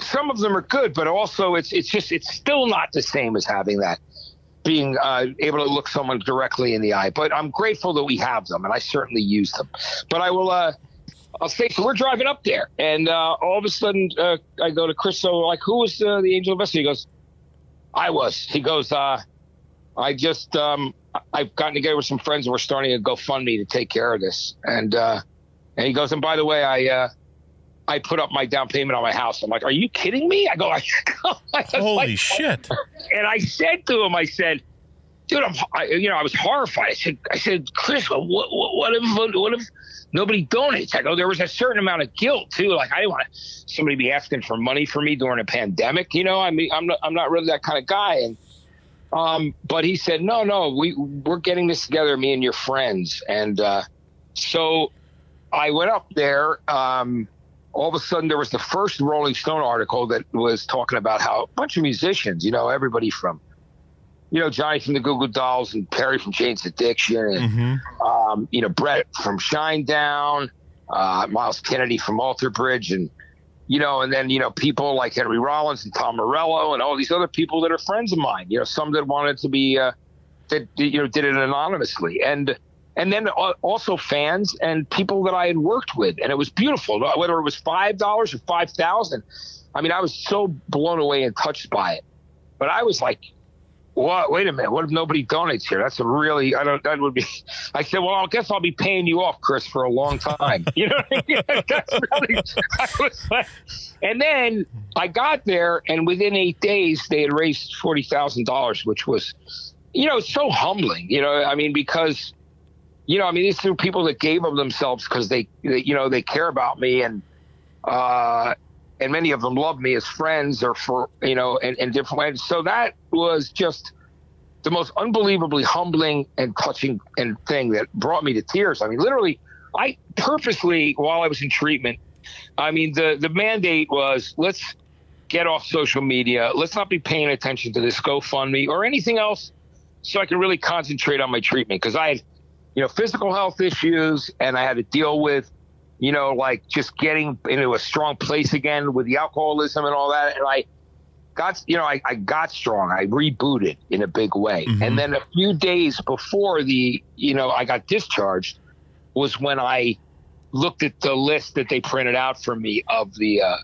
some of them are good, but also it's it's just it's still not the same as having that being uh, able to look someone directly in the eye. But I'm grateful that we have them, and I certainly use them. But I will. Uh, I'll say so. We're driving up there, and uh, all of a sudden, uh, I go to Chris. So, like, who was uh, the angel investor? He goes, "I was." He goes, uh, "I just um, I've gotten together with some friends, and we're starting a GoFundMe to take care of this." And and he goes, "And by the way, I I put up my down payment on my house." I'm like, "Are you kidding me?" I go, "I, I Holy like- shit. and I said to him, I said, dude, I'm, I, you know, I was horrified. I said, I said, Chris, what, what, what if, what if nobody donates? I go, there was a certain amount of guilt too. Like I didn't want somebody to be asking for money for me during a pandemic. You know, I mean, I'm not, I'm not really that kind of guy. And, um, but he said, no, no, we, we're getting this together, me and your friends. And, uh, so I went up there, um, all of a sudden there was the first Rolling Stone article that was talking about how a bunch of musicians, you know, everybody from, you know, Johnny from the Goo Goo Dolls and Perry from Jane's Addiction and, Mhm. um, you know, Brett from Shinedown, uh, Myles Kennedy from Alter Bridge and, you know, and then, you know, people like Henry Rollins and Tom Morello and all these other people that are friends of mine, you know, some that wanted to be, uh, that, you know, did it anonymously. And, and then also fans and people that I had worked with, and it was beautiful. Whether it was five dollars or five thousand, I mean, I was so blown away and touched by it. But I was like, "What? Wait a minute! What if nobody donates here? That's a really I don't. That would be." I said, "Well, I guess I'll be paying you off, Chris, for a long time." You know, I mean? that's really. Like, and then I got there, and within eight days, they had raised forty thousand dollars, which was, you know, so humbling. You know, I mean, because you know, I mean, these are people that gave of themselves because they, they, you know, they care about me and, uh, and many of them love me as friends or for, you know, in, different ways. So that was just the most unbelievably humbling and touching and thing that brought me to tears. I mean, literally, I purposely, while I was in treatment, I mean, the, the mandate was let's get off social media. Let's not be paying attention to this GoFundMe or anything else so I can really concentrate on my treatment because I had, you know, physical health issues and I had to deal with, you know, like just getting into a strong place again with the alcoholism and all that. And I got, you know, I, I got strong. I rebooted in a big way. Mhm. And then a few days before the, you know, I got discharged was when I looked at the list that they printed out for me of the, uh,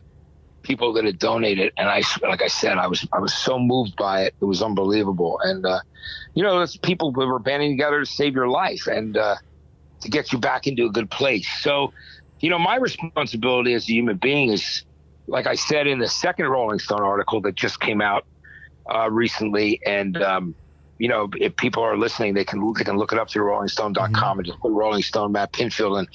people that had donated and i like i said i was i was so moved by it it was unbelievable. And uh you know it's people that were banding together to save your life and uh to get you back into a good place. So you know my responsibility as a human being is like i said in the second rolling stone article that just came out uh recently and um you know, if people are listening, they can they can look it up through RollingStone.com and just put Rolling Stone Matt Pinfield and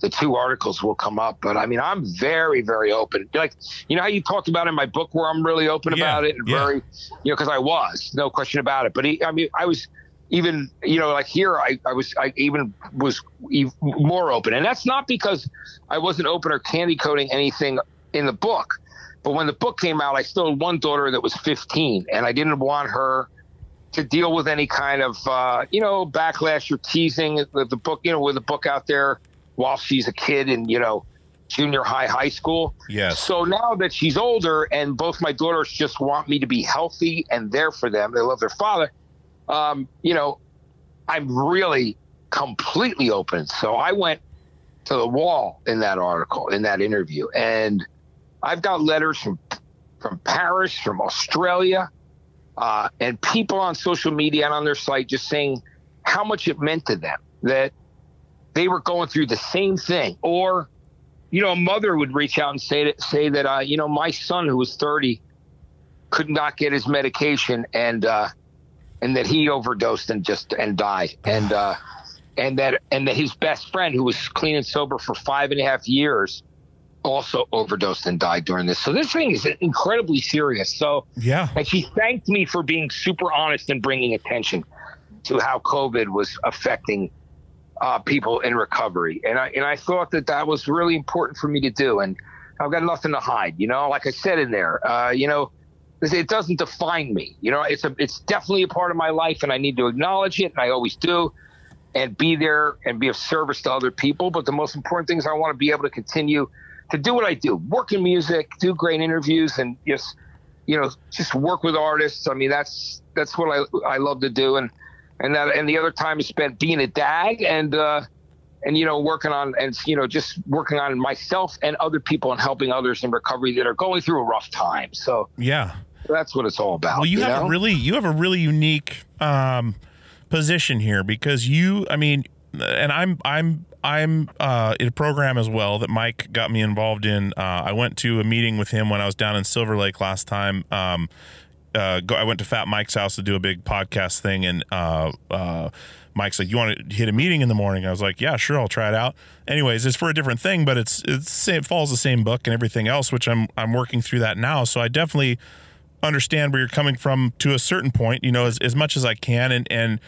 the two articles will come up. But I mean, I'm very, very open. Like, you know how you talked about in my book where I'm really open Yeah, about it and yeah. very, you know, because I was, no question about it. But he, I mean, I was even, you know, like here, I, I was, I even was ev more open. And that's not because I wasn't open or candy coating anything in the book. But when the book came out, I still had one daughter that was 15, and I didn't want her to deal with any kind of uh, you know backlash or teasing with the book you know with the book out there while she's a kid in you know junior high high school Yes. so now that she's older and both my daughters just want me to be healthy and there for them they love their father um, you know i'm really completely open so i went to the wall in that article in that interview and i've got letters from from paris from australia uh, and people on social media and on their site just saying how much it meant to them that they were going through the same thing. Or you know a mother would reach out and say that say that uh, you know my son who was 30 could not get his medication and uh, and that he overdosed and just and died. And uh, and that and that his best friend who was clean and sober for five and a half years also overdosed and died during this. So this thing is incredibly serious. So yeah. and she thanked me for being super honest and bringing attention to how COVID was affecting uh, people in recovery. And I and I thought that that was really important for me to do. And I've got nothing to hide. You know, like I said in there, uh, you know, it doesn't define me. You know, it's a it's definitely a part of my life, and I need to acknowledge it, and I always do. And be there and be of service to other people. But the most important thing is I want to be able to continue to do what I do, work in music, do great interviews, and just you know just work with artists. I mean that's that's what I I love to do, and and that and the other time is spent being a dad and uh, and you know working on and you know just working on myself and other people and helping others in recovery that are going through a rough time. So Yeah. that's what it's all about. Well, you, have know? a really you have a really unique um, position here because you, I mean, and I'm I'm I'm uh, in a program as well that Mike got me involved in. Uh, I went to a meeting with him when I was down in Silver Lake last time. Um, uh, go, I went to Fat Mike's house to do a big podcast thing, and uh, uh, Mike's like, "You want to hit a meeting in the morning?" I was like, "Yeah, sure, I'll try it out." Anyways, it's for a different thing, but it's it's it follows the same book and everything else, which I'm I'm working through that now. So I definitely understand where you're coming from to a certain point, you know, as, as much as I can. And, and,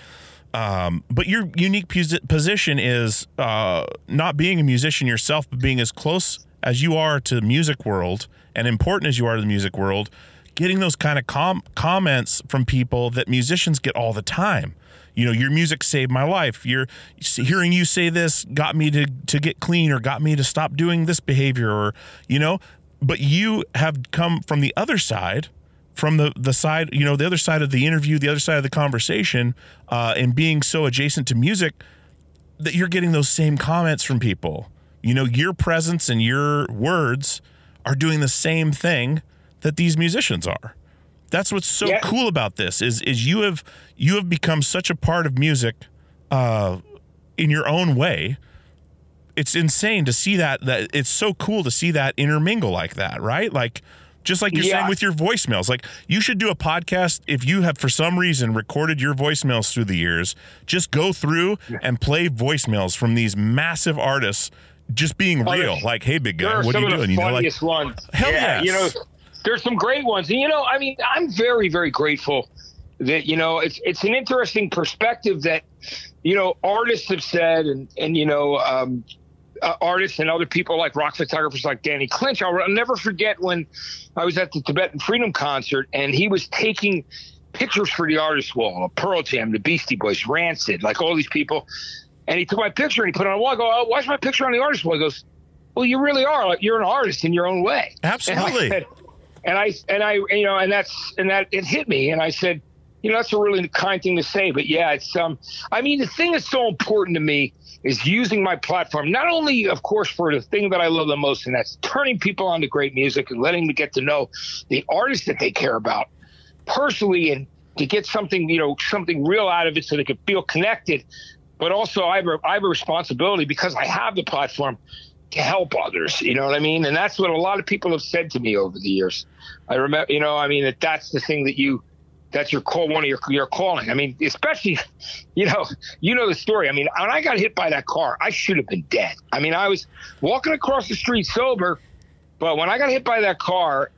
um, but your unique position is uh, not being a musician yourself, but being as close as you are to the music world and important as you are to the music world, getting those kind of com- comments from people that musicians get all the time. You know, your music saved my life. Your hearing you say this got me to to get clean or got me to stop doing this behavior or you know, but you have come from the other side from the the side you know the other side of the interview the other side of the conversation uh, and being so adjacent to music that you're getting those same comments from people you know your presence and your words are doing the same thing that these musicians are. That's what's so Yeah. cool about this is is you have you have become such a part of music uh, in your own way. It's insane to see that that it's so cool to see that intermingle like that right? Like just like you're Yeah. saying with your voicemails. Like you should do a podcast if you have for some reason recorded your voicemails through the years. Just go through and play voicemails from these massive artists just being Oh, real. Like hey big guy what are you doing? You know like ones. Hell yeah, yes. you know, there's some great ones, and you know, I mean, I'm very, very grateful that you know it's it's an interesting perspective that you know artists have said, and and you know. Um, uh, artists and other people like rock photographers like Danny Clinch. I'll, I'll never forget when I was at the Tibetan Freedom concert and he was taking pictures for the artist wall, Pearl Jam, the Beastie Boys, Rancid, like all these people. And he took my picture and he put it on a wall. I go, oh, why's my picture on the artist wall? He goes, well, you really are. Like you're an artist in your own way. Absolutely. Said, and I and I you know and that's and that it hit me and I said, you know, that's a really kind thing to say. But yeah, it's um I mean the thing that's so important to me is using my platform not only of course for the thing that I love the most and that's turning people on to great music and letting them get to know the artists that they care about personally and to get something, you know, something real out of it so they can feel connected. But also I have a, I have a responsibility because I have the platform to help others. You know what I mean? And that's what a lot of people have said to me over the years. I remember, you know, I mean, that that's the thing that you, that's you're call one of your you're calling. I mean, especially, you know, you know the story. I mean, when I got hit by that car, I should have been dead. I mean, I was walking across the street sober, but when I got hit by that car,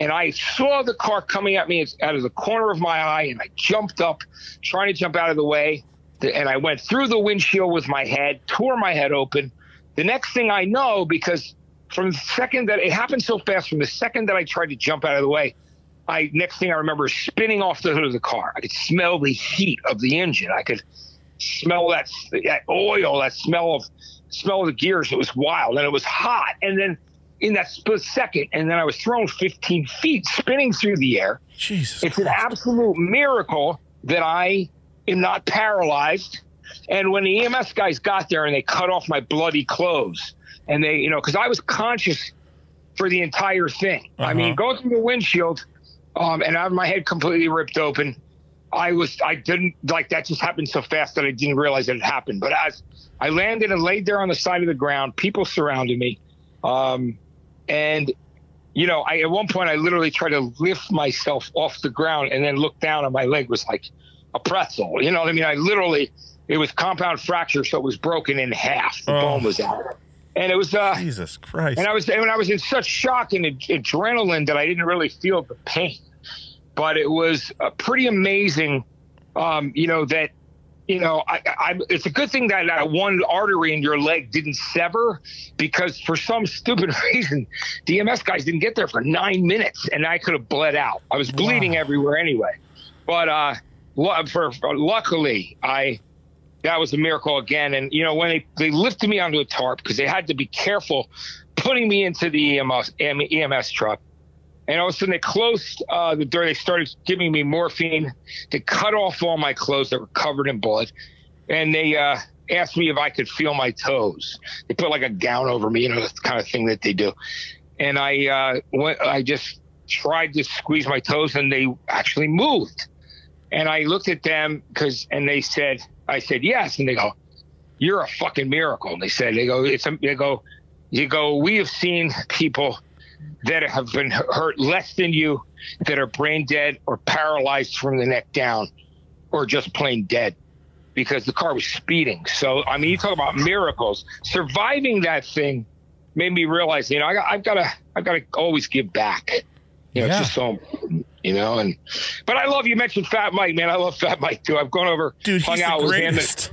and I saw the car coming at me out of the corner of my eye, and I jumped up, trying to jump out of the way, and I went through the windshield with my head, tore my head open. The next thing I know, because from the second that it happened so fast, from the second that I tried to jump out of the way, I next thing I remember is spinning off the hood of the car. I could smell the heat of the engine. I could smell that, that oil, that smell of smell of the gears. It was wild and it was hot. And then in that split second, and then I was thrown 15 feet, spinning through the air. Jesus. It's an absolute miracle that I am not paralyzed. And when the EMS guys got there and they cut off my bloody clothes, and they, you know, because I was conscious for the entire thing. I mean, Uh-huh. going through the windshield, um, and I have my head completely ripped open. I was, I didn't like that. Just happened so fast that I didn't realize it happened. But as I landed and laid there on the side of the ground, people surrounded me, um, and you know, I at one point I literally tried to lift myself off the ground and then look down, and my leg was like a pretzel. You know what I mean? I literally, it was compound fracture, so it was broken in half. The Oh. bone was out, and it was. uh Jesus Christ. and I was and I was in such shock and ad- adrenaline that I didn't really feel the pain, but it was uh, pretty amazing. Um, you know that, you know, I, I it's a good thing that that one artery in your leg didn't sever because for some stupid reason, the EMS guys didn't get there for nine minutes and I could have bled out. I was bleeding everywhere anyway, but uh, for, for luckily I that was a miracle again. And you know, when they, they lifted me onto a tarp because they had to be careful putting me into the EMS, EMS truck. And all of a sudden, they closed uh, the door. They started giving me morphine. They cut off all my clothes that were covered in blood, and they uh, asked me if I could feel my toes. They put like a gown over me, you know, that's the kind of thing that they do. And I uh, went, I just tried to squeeze my toes, and they actually moved. And I looked at them because, and they said, I said yes, and they go, "You're a fucking miracle." And they said, "They go, it's a, they go, you go. We have seen people that have been hurt less than you, that are brain dead or paralyzed from the neck down, or just plain dead." Because the car was speeding. So, I mean, you talk about miracles. Surviving that thing made me realize, you know, I I've got to, I've got to always give back. You know, Yeah. it's just so important, you know. And but I love you mentioned Fat Mike, man. I love Fat Mike too. I've gone over, Dude, hung out the with him. and-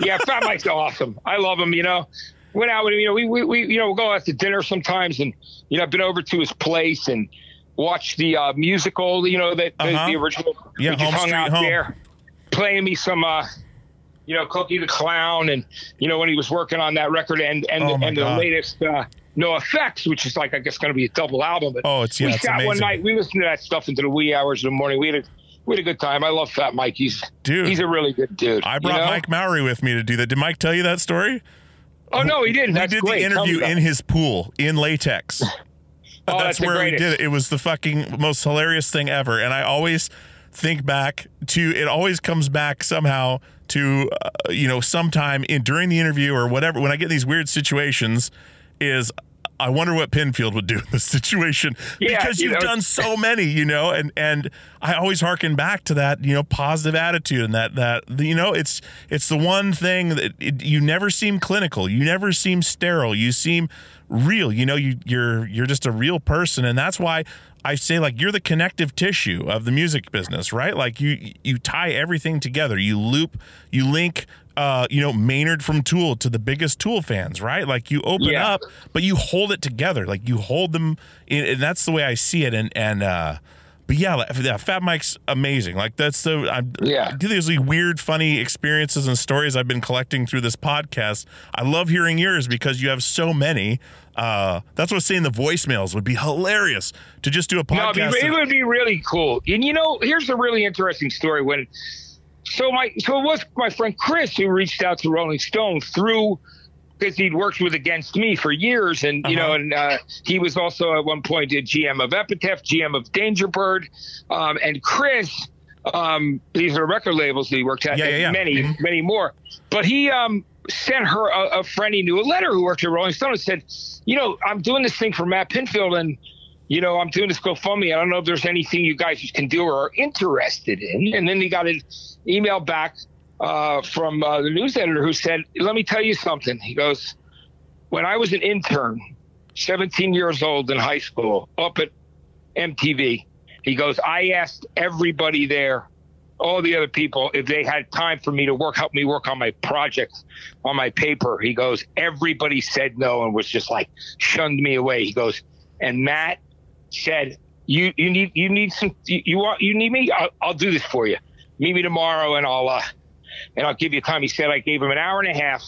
yeah, Fat Mike's awesome. I love him. You know, went out with him. You know, we we, we you know we'll go out to dinner sometimes, and you know I've been over to his place and watched the uh, musical. You know that the, Uh-huh. the original. Yeah, we just hung Street out Home. there, playing me some. uh you know, Cookie the Clown, and you know when he was working on that record, and and, Oh, and the latest uh, NOFX, which is like I guess going to be a double album. But Oh, it's- yeah, we it's sat one night, we listened to that stuff into the wee hours of the morning. We had a we had a good time. I love Fat Mike. He's Dude. he's a really good dude. I you brought know? Mike Mowry with me to do that. Did Mike tell you that story? Oh no, he didn't. we did great. the interview in his pool in latex. Oh, that's that's where we did it. It was the fucking most hilarious thing ever. And I always think back to it. Always comes back somehow to uh, you know sometime in during the interview or whatever. When I get in these weird situations, is I wonder what Pinfield would do in this situation Yeah, because you you've know. done so many, you know, and and I always harken back to that, you know, positive attitude and that that you know, it's it's the one thing that it, you never seem clinical, you never seem sterile, you seem real, you know, you you're you're just a real person, and that's why I say like you're the connective tissue of the music business, right? Like you you tie everything together, you loop, you link. Uh, you know, Maynard from Tool to the biggest Tool fans, right? Like you open Yeah. up, but you hold it together. Like you hold them, in, and that's the way I see it. And and uh, but yeah, like, yeah, Fat Mike's amazing. Like that's the I'm, Yeah. Do these like, weird, funny experiences and stories I've been collecting through this podcast. I love hearing yours because you have so many. Uh, that's what saying the voicemails would be hilarious to just do a No, podcast. be, it would be really cool. And you know, here's a really interesting story. When so my so it was my friend Chris who reached out to Rolling Stone through because he'd worked with Against Me for years, and you know, Uh-huh. and uh, he was also at one point a GM of Epitaph, GM of Dangerbird, um, and Chris. Um, these are record labels that he worked at, Yeah, yeah, and yeah. many, Mhm. many more. But he um, sent her a, a friend he knew a letter who worked at Rolling Stone and said, you know, I'm doing this thing for Matt Pinfield, and you know, I'm doing this GoFundMe. I don't know if there's anything you guys can do or are interested in. And then he got an email back uh, from uh, the news editor who said, "Let me tell you something." He goes, "When I was an intern, 17 years old in high school, up at MTV, he goes, I asked everybody there." All the other people, if they had time for me to work, help me work on my project, on my paper, he goes. Everybody said no and was just like shunned me away. He goes, and Matt said, "You you need you need some you, you want you need me? I'll, I'll do this for you. Meet me tomorrow, and I'll uh, and I'll give you time." He said I gave him an hour and a half,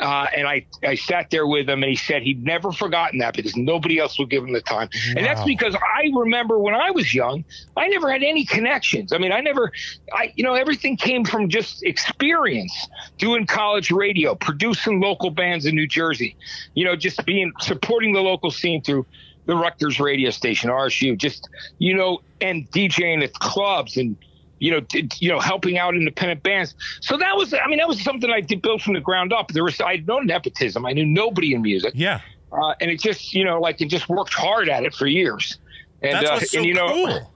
uh, and I I sat there with him, and he said he'd never forgotten that because nobody else would give him the time, and that's because I remember when I was young, I never had any connections. I mean, I never, I you know, everything came from just experience, doing college radio, producing local bands in New Jersey, you know, just being supporting the local scene through the Rutgers radio station, RSU, just you know, and DJing at clubs and you know, d- you know, helping out independent bands. So that was, I mean, that was something I did build from the ground up. There was, I had no nepotism. I knew nobody in music, Yeah. uh, and it just, you know, like it just worked hard at it for years. And, That's uh, what's so and you know, cool.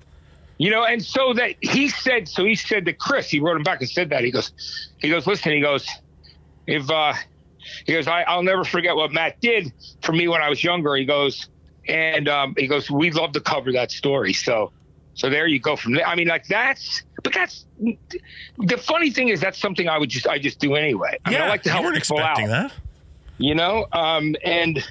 you know, and so that he said, so he said to Chris, he wrote him back and said that he goes, he goes, listen, he goes, if, uh, he goes, I, I'll never forget what Matt did for me when I was younger. He goes, and um, he goes, we'd love to cover that story. So, so there you go from there. I mean, like that's, but that's the funny thing is that's something I would just, I just do anyway. I yeah. mean, I like to help you weren't people out expecting that. you know um and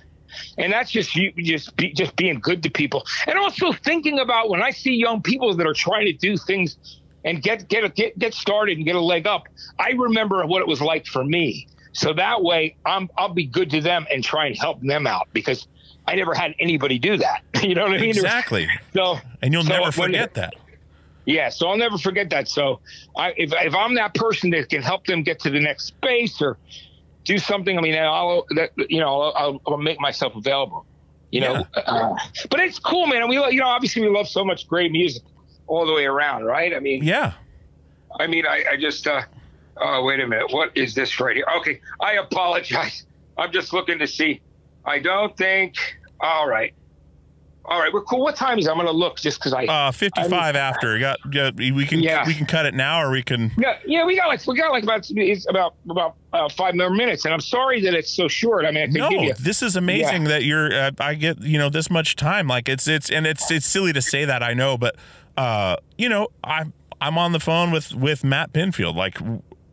and that's just you just be, just being good to people and also thinking about when i see young people that are trying to do things and get get a, get get started and get a leg up i remember what it was like for me so that way i'm i'll be good to them and try and help them out because i never had anybody do that you know what i mean Exactly. so And you'll so never when- forget that. yeah, so I'll never forget that. So, I if if I'm that person that can help them get to the next space or do something, I mean, I'll that you know I'll, I'll, I'll make myself available. You know, uh, but it's cool, man. And we you know obviously we love so much great music all the way around, right? I mean, Yeah. I mean, I, I just uh, oh wait a minute, what is this right here? Okay, I apologize. I'm just looking to see. I don't think. All right. All right, we're cool. What time is it? I'm gonna look just because I. Uh, 55 after. Got, you got- we can Yeah. we can cut it now or we can Yeah, yeah, we got like we got like about it's about about uh, five more minutes, and I'm sorry that it's so short. I mean, I could No, give you. this is amazing that you're. Uh, I get you know this much time. Like it's it's and it's it's silly to say that I know, but uh, you know I'm I'm on the phone with with Matt Pinfield. Like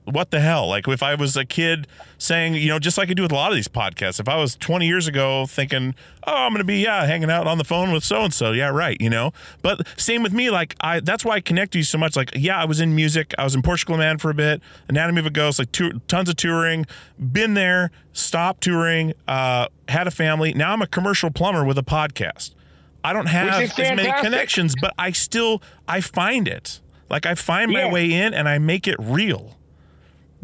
what the hell? Like if I was a kid saying you know just like I do with a lot of these podcasts. If I was 20 years ago thinking oh I'm gonna be yeah hanging out on the phone with so and so yeah right you know. But same with me. Like I that's why I connect to you so much. Like yeah I was in music. I was in Portugal Man for a bit. Anatomy of a Ghost. Like tour, tons of touring. Been there. Stopped touring. Uh, had a family. Now I'm a commercial plumber with a podcast. I don't have as many connections, but I still I find it. Like I find my Yeah. way in and I make it real.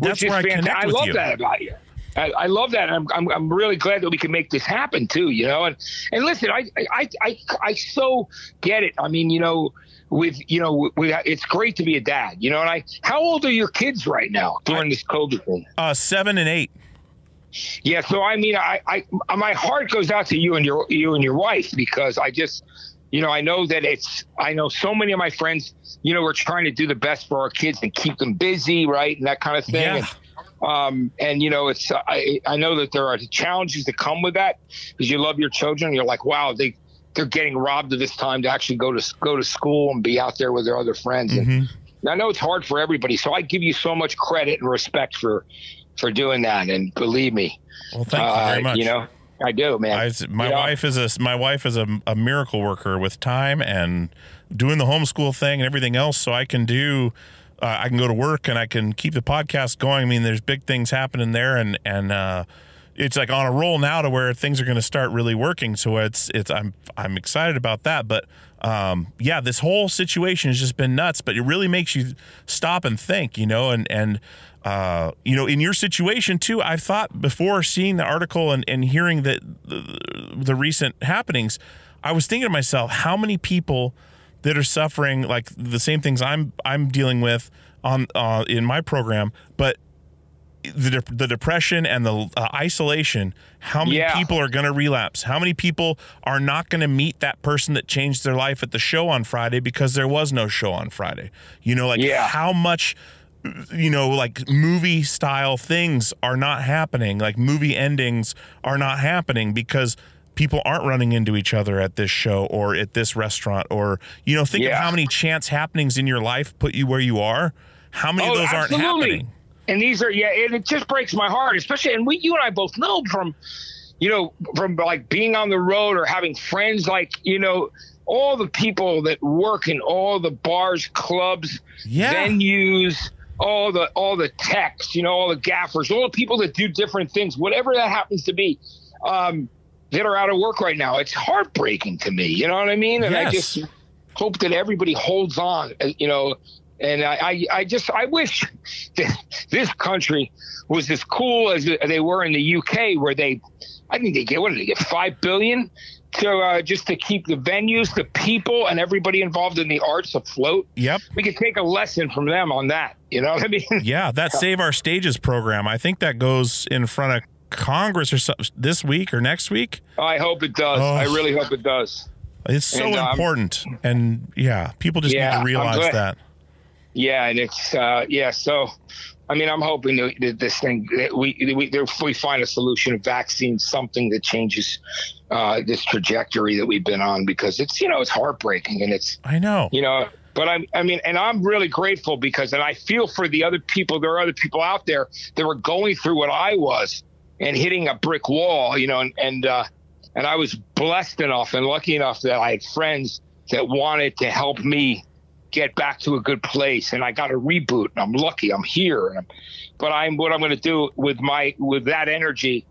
That's where I fantastic. connect I with love you. that about you. I, I love that. I'm, I'm I'm really glad that we can make this happen too. You know, and and listen, I I I I so get it. I mean, you know, with you know, with, it's great to be a dad. You know, and I how old are your kids right now during this COVID thing? Uh, seven and eight. Yeah, so I mean, I, I, my heart goes out to you and your, you and your wife because I just, you know, I know that it's, I know so many of my friends, you know, we're trying to do the best for our kids and keep them busy, right, and that kind of thing. Yeah. And, um, and you know, it's, I, I know that there are challenges that come with that because you love your children. You're like, wow, they, they're getting robbed of this time to actually go to go to school and be out there with their other friends. Mm-hmm. And I know it's hard for everybody, so I give you so much credit and respect for for doing that. And believe me, Well, thank you very uh, much. You know, I do, man. I, my You know? wife is a my wife is a, a miracle worker with time and doing the homeschool thing and everything else. So I can do, uh, I can go to work and I can keep the podcast going. I mean, there's big things happening there, and and uh, it's like on a roll now to where things are going to start really working. So it's it's I'm I'm excited about that. But um, yeah, this whole situation has just been nuts. But it really makes you stop and think, you know, and and uh, you know, in your situation too, I thought before seeing the article and, and hearing the, the the recent happenings, I was thinking to myself, how many people that are suffering like the same things I'm I'm dealing with on uh, in my program, but the de- the depression and the uh, isolation. How many Yeah. people are going to relapse? How many people are not going to meet that person that changed their life at the show on Friday because there was no show on Friday? You know, like Yeah. how much you know, like movie style things are not happening. Like movie endings are not happening because people aren't running into each other at this show or at this restaurant or you know, think of how many chance happenings in your life put you where you are. How many of oh, those aren't happening? And these are yeah, and it just breaks my heart, especially and we you and I both know from you know from like being on the road or having friends like you know all the people that work in all the bars, clubs, Yeah. venues, all the all the techs, you know, all the gaffers, all the people that do different things, whatever that happens to be, um, that are out of work right now. It's heartbreaking to me. You know what I mean? And I just hope that everybody holds on. uh, You know, and I, I, I just I wish that this country was as cool as they were in the UK, where they, I think they get what did they get five billion to uh, just to keep the venues, the people, and everybody involved in the arts afloat. Yep. We could take a lesson from them on that. You know what I mean? Yeah, that Save Our Stages program. I think that goes in front of Congress or something this week or next week. I hope it does. Oh. I really hope it does. It's so And, um, important. And yeah, people just Yeah, need to realize that. Yeah, and it's uh, yeah. So, I mean, I'm hoping that this thing that we we we find a solution, a vaccine, something that changes uh, this trajectory that we've been on because it's you know it's heartbreaking and it's I know. you know. But I'm, I mean, and I'm really grateful because, and I feel for the other people. There are other people out there that were going through what I was and hitting a brick wall, you know, and and uh, and I was blessed enough and lucky enough that I had friends that wanted to help me get back to a good place and I got a reboot and I'm lucky I'm here and I'm, but I'm what I'm going to do with my with that energy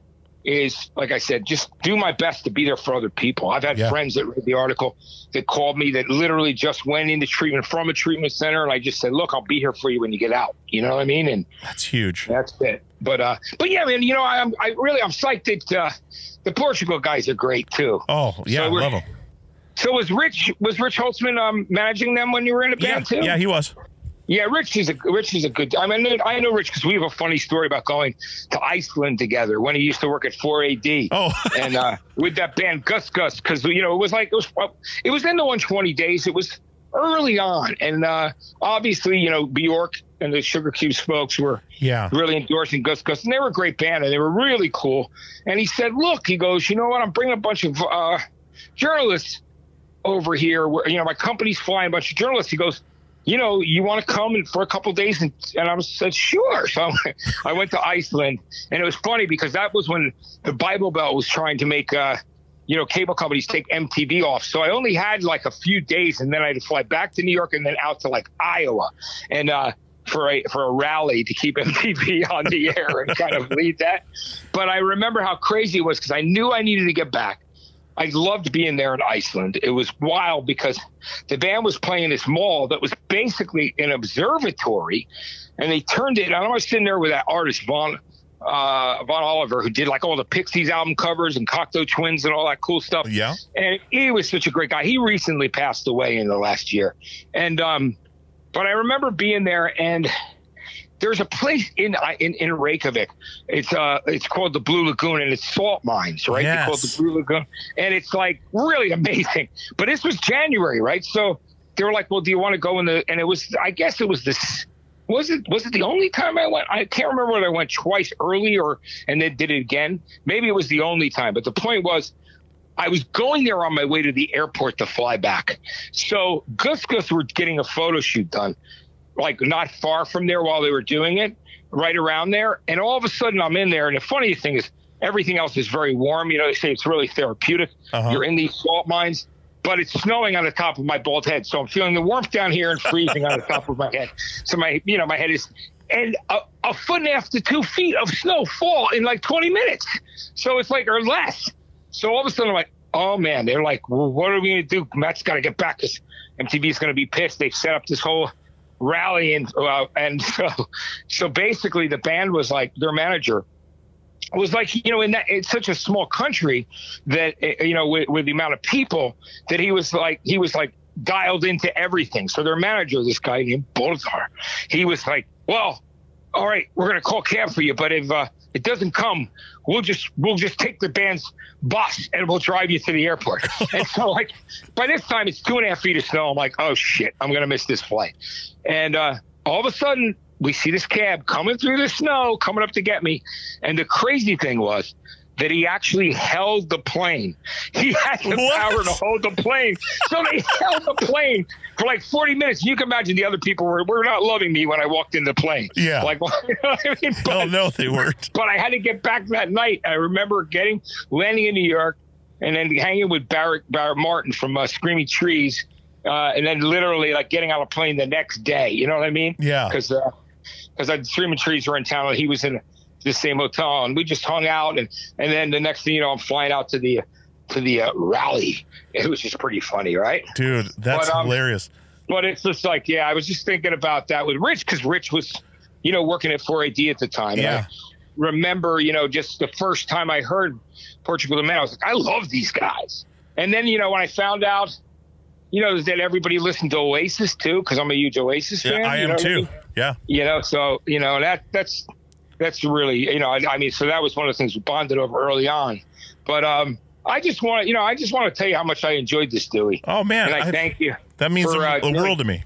is like I said just do my best to be there for other people I've had Yeah. friends that read the article that called me that literally just went into treatment from a treatment center and I just said look I'll be here for you when you get out you know what I mean and That's huge. that's it but uh but yeah man you know I'm I really I'm psyched that uh the Portugal guys are great too Oh, yeah, So I love them. so was Rich was Rich Holtzman um managing them when you were in a Yeah, band too yeah, he was. Yeah, Rich is a Rich is a good. I mean, I know Rich because we have a funny story about going to Iceland together when he used to work at 4AD. Oh. and uh, with that band GusGus, because you know it was like it was it was in the 120 days. It was early on, and uh, obviously you know Bjork and the Sugarcubes folks were Yeah. really endorsing GusGus, and they were a great band, and they were really cool. And he said, "Look," he goes, "You know what? I'm bringing a bunch of uh, journalists over here. Where you know my company's flying a bunch of journalists." He goes, "You know, you want to come for a couple days?" And, and I said, "Sure." So I went to Iceland, and it was funny because that was when the Bible Belt was trying to make. Uh, you know, cable companies take MTV off. So I only had like a few days and then I had to fly back to New York and then out to like Iowa. And uh for a for a rally to keep MTV on the air and kind of lead that. But I remember how crazy it was because I knew I needed to get back. I loved being there in Iceland. It was wild because the band was playing this mall that was basically an observatory, and they turned it. And I was sitting there with that artist Vaughan uh, Vaughan Oliver, who did like all the Pixies album covers and Cocteau Twins and all that cool stuff Yeah. and he was such a great guy. He recently passed away in the last year, and um, but I remember being there, and there's a place in in, in Reykjavik. It's uh, it's called the Blue Lagoon, and it's salt mines, right? They call the Blue Lagoon, and it's like really amazing. But this was January, right? So they were like, "Well, do you want to go in the?" And it was, I guess, it was this. Was it was it the only time I went? I can't remember whether I went twice early or and then did it again. Maybe it was the only time. But the point was, I was going there on my way to the airport to fly back. So GusGus were getting a photo shoot done, like not far from there while they were doing it, right around there. And all of a sudden I'm in there. And the funny thing is, everything else is very warm. You know, they say it's really therapeutic. Uh-huh. You're in these salt mines, but it's snowing on the top of my bald head. So I'm feeling the warmth down here and freezing on the top of my head. So my, you know, my head is, and a, a foot and a half to two feet of snow fall in like 20 minutes. So it's like, or less. So all of a sudden I'm like, oh man, they're like, well, what are we going to do? Matt's got to get back because MTV is going to be pissed. They've set up this whole rally. And, uh, and so, so basically the band was like, their manager, was like you know in that it's such a small country that eh, you know with, with the amount of people that he was like he was like dialed into everything so their manager this guy named Bolzar he was like well all right, we're gonna call cab for you, but if uh, it doesn't come, we'll just we'll just take the band's bus and we'll drive you to the airport. and so like by this time it's two and a half feet of snow. I'm like, oh shit, I'm gonna miss this flight. And uh, all of a sudden we see this cab coming through the snow, coming up to get me. And the crazy thing was that he actually held the plane. He had the What? power to hold the plane. So they held the plane for like 40 minutes. You can imagine the other people were, were not loving me when I walked in the plane. Yeah. Like, you know I mean? Oh But- no, they weren't. but I had to get back that night. I remember getting landing in New York and then hanging with Barrett Barrett Martin from uh, Screaming Trees, uh, and then literally like getting on a plane the next day. You know what I mean? Yeah. Because because uh, Screaming Trees were in town and he was in the same hotel and we just hung out and and then the next thing you know I'm flying out to the to the uh, rally. It was just pretty funny, right? Dude, that's But, um, hilarious. But it's just like, yeah, I was just thinking about that with Rich because Rich was, you know, working at 4AD at the time. Yeah. I remember, you know, just the first time I heard Portugal the Man, I was like, I love these guys. And then, you know, when I found out, you know, that everybody listened to Oasis too, because I'm a huge Oasis Yeah, fan. I you am too. mean? Yeah. You know, so you know that that's that's really you know I, I mean so that was one of the things we bonded over early on, but um I just want to you know I just want to tell you how much I enjoyed this Dewey, Oh man, and I, I- thank you. that means for, the, uh, the world to me.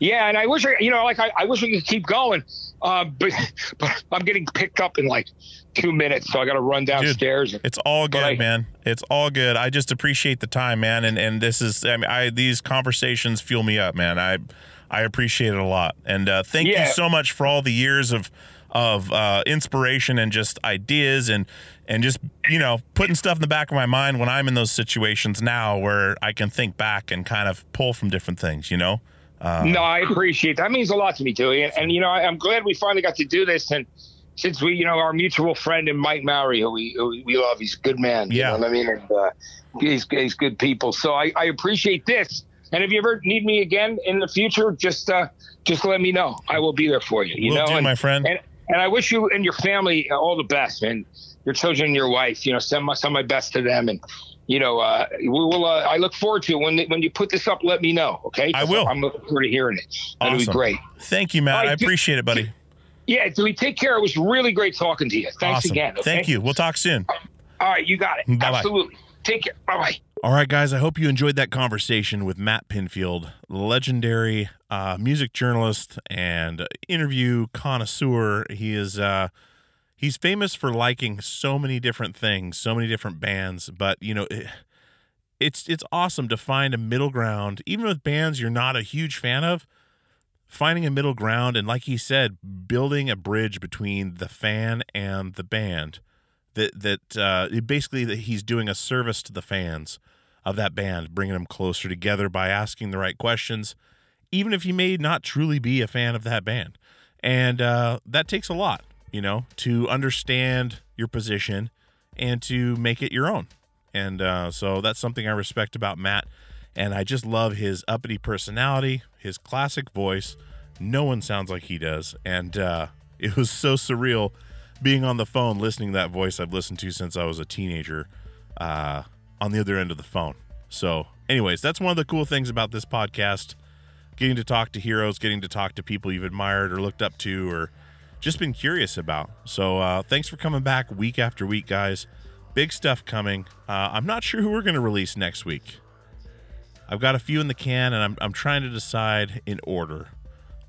Yeah, and I wish I, you know, like I, I wish we could keep going, uh, but but I'm getting picked up in like two minutes, so I got to run downstairs. It's all good, I- man. It's all good. I just appreciate the time, man. And and this is, I mean, I these conversations fuel me up, man. I I appreciate it a lot. And uh, thank you so much for all the years of of uh, inspiration and just ideas and and just you know putting stuff in the back of my mind when I'm in those situations now where I can think back and kind of pull from different things. You know. no, I appreciate that. That means a lot to me, Dewey. And, and you know, I, I'm glad we finally got to do this. And since we, you know, our mutual friend and Mike Murray, who we who we love, he's a good man. Yeah. you know what I mean. And uh, he's he's good people. So I, I appreciate this. And if you ever need me again in the future, just uh, just let me know. I will be there for you. You Will know, do, and, my friend. And and I wish you and your family all the best, man. Your children and your wife. You know, send my send my best to them. And you know, uh, we will. Uh, I look forward to it. when when you put this up. Let me know, okay? I will. I'm looking forward to hearing it. That'll Awesome. be great. Thank you, Matt. Right, I do- appreciate it, buddy. Yeah, Dewey take care? It was really great talking to you. Thanks awesome. again. okay? Thank you. We'll talk soon. All right, you got it. Bye-bye. Absolutely. Take care. Bye bye. All right, guys, I hope you enjoyed that conversation with Matt Pinfield, legendary uh, music journalist and interview connoisseur. He is uh, he's famous for liking so many different things, so many different bands, but you know, it, it's it's awesome to find a middle ground, even with bands you're not a huge fan of. Finding a middle ground and, like he said, building a bridge between the fan and the band that that uh, basically that he's doing a service to the fans of that band, bringing them closer together by asking the right questions, even if you may not truly be a fan of that band, and uh, that takes a lot, you know, to understand your position and to make it your own. And uh, so that's something I respect about Matt, and I just love his uppity personality, his classic voice. No one sounds like he does, and uh, it was so surreal being on the phone listening to that voice I've listened to since I was a teenager uh, on the other end of the phone. So, anyways, that's one of the cool things about this podcast getting to talk to heroes, getting to talk to people you've admired or looked up to or just been curious about. So, uh, thanks for coming back week after week, guys. Big stuff coming. Uh, I'm not sure who we're going to release next week. I've got a few in the can and I'm, I'm trying to decide in order.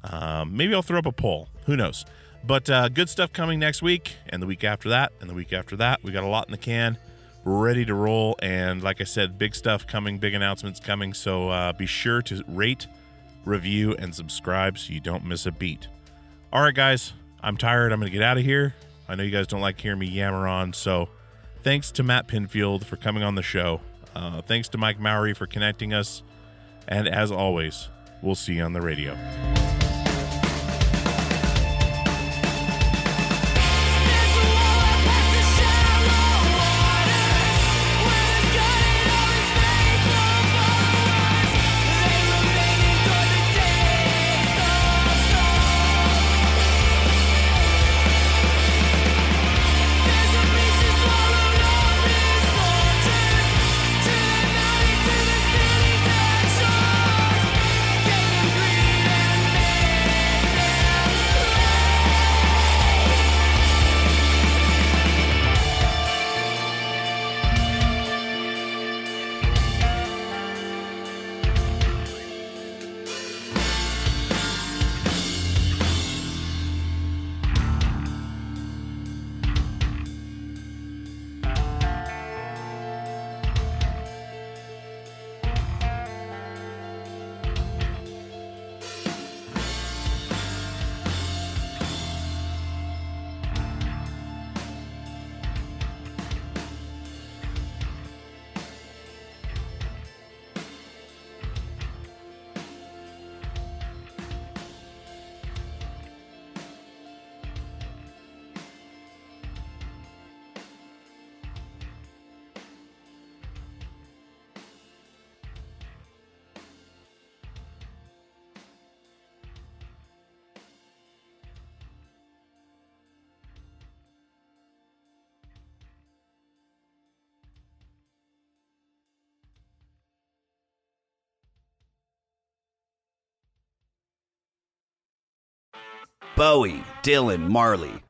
Um, maybe I'll throw up a poll. Who knows? But uh, good stuff coming next week and the week after that and the week after that. We got a lot in the can. We're ready to roll. And like I said, big stuff coming, big announcements coming. So uh, be sure to rate, review, and subscribe so you don't miss a beat. All right, guys, I'm tired. I'm going to get out of here. I know you guys don't like hearing me yammer on. So thanks to Matt Pinfield for coming on the show. Uh, thanks to Mike Mowry for connecting us. And as always, we'll see you on the radio. Bowie, Dylan, Marley.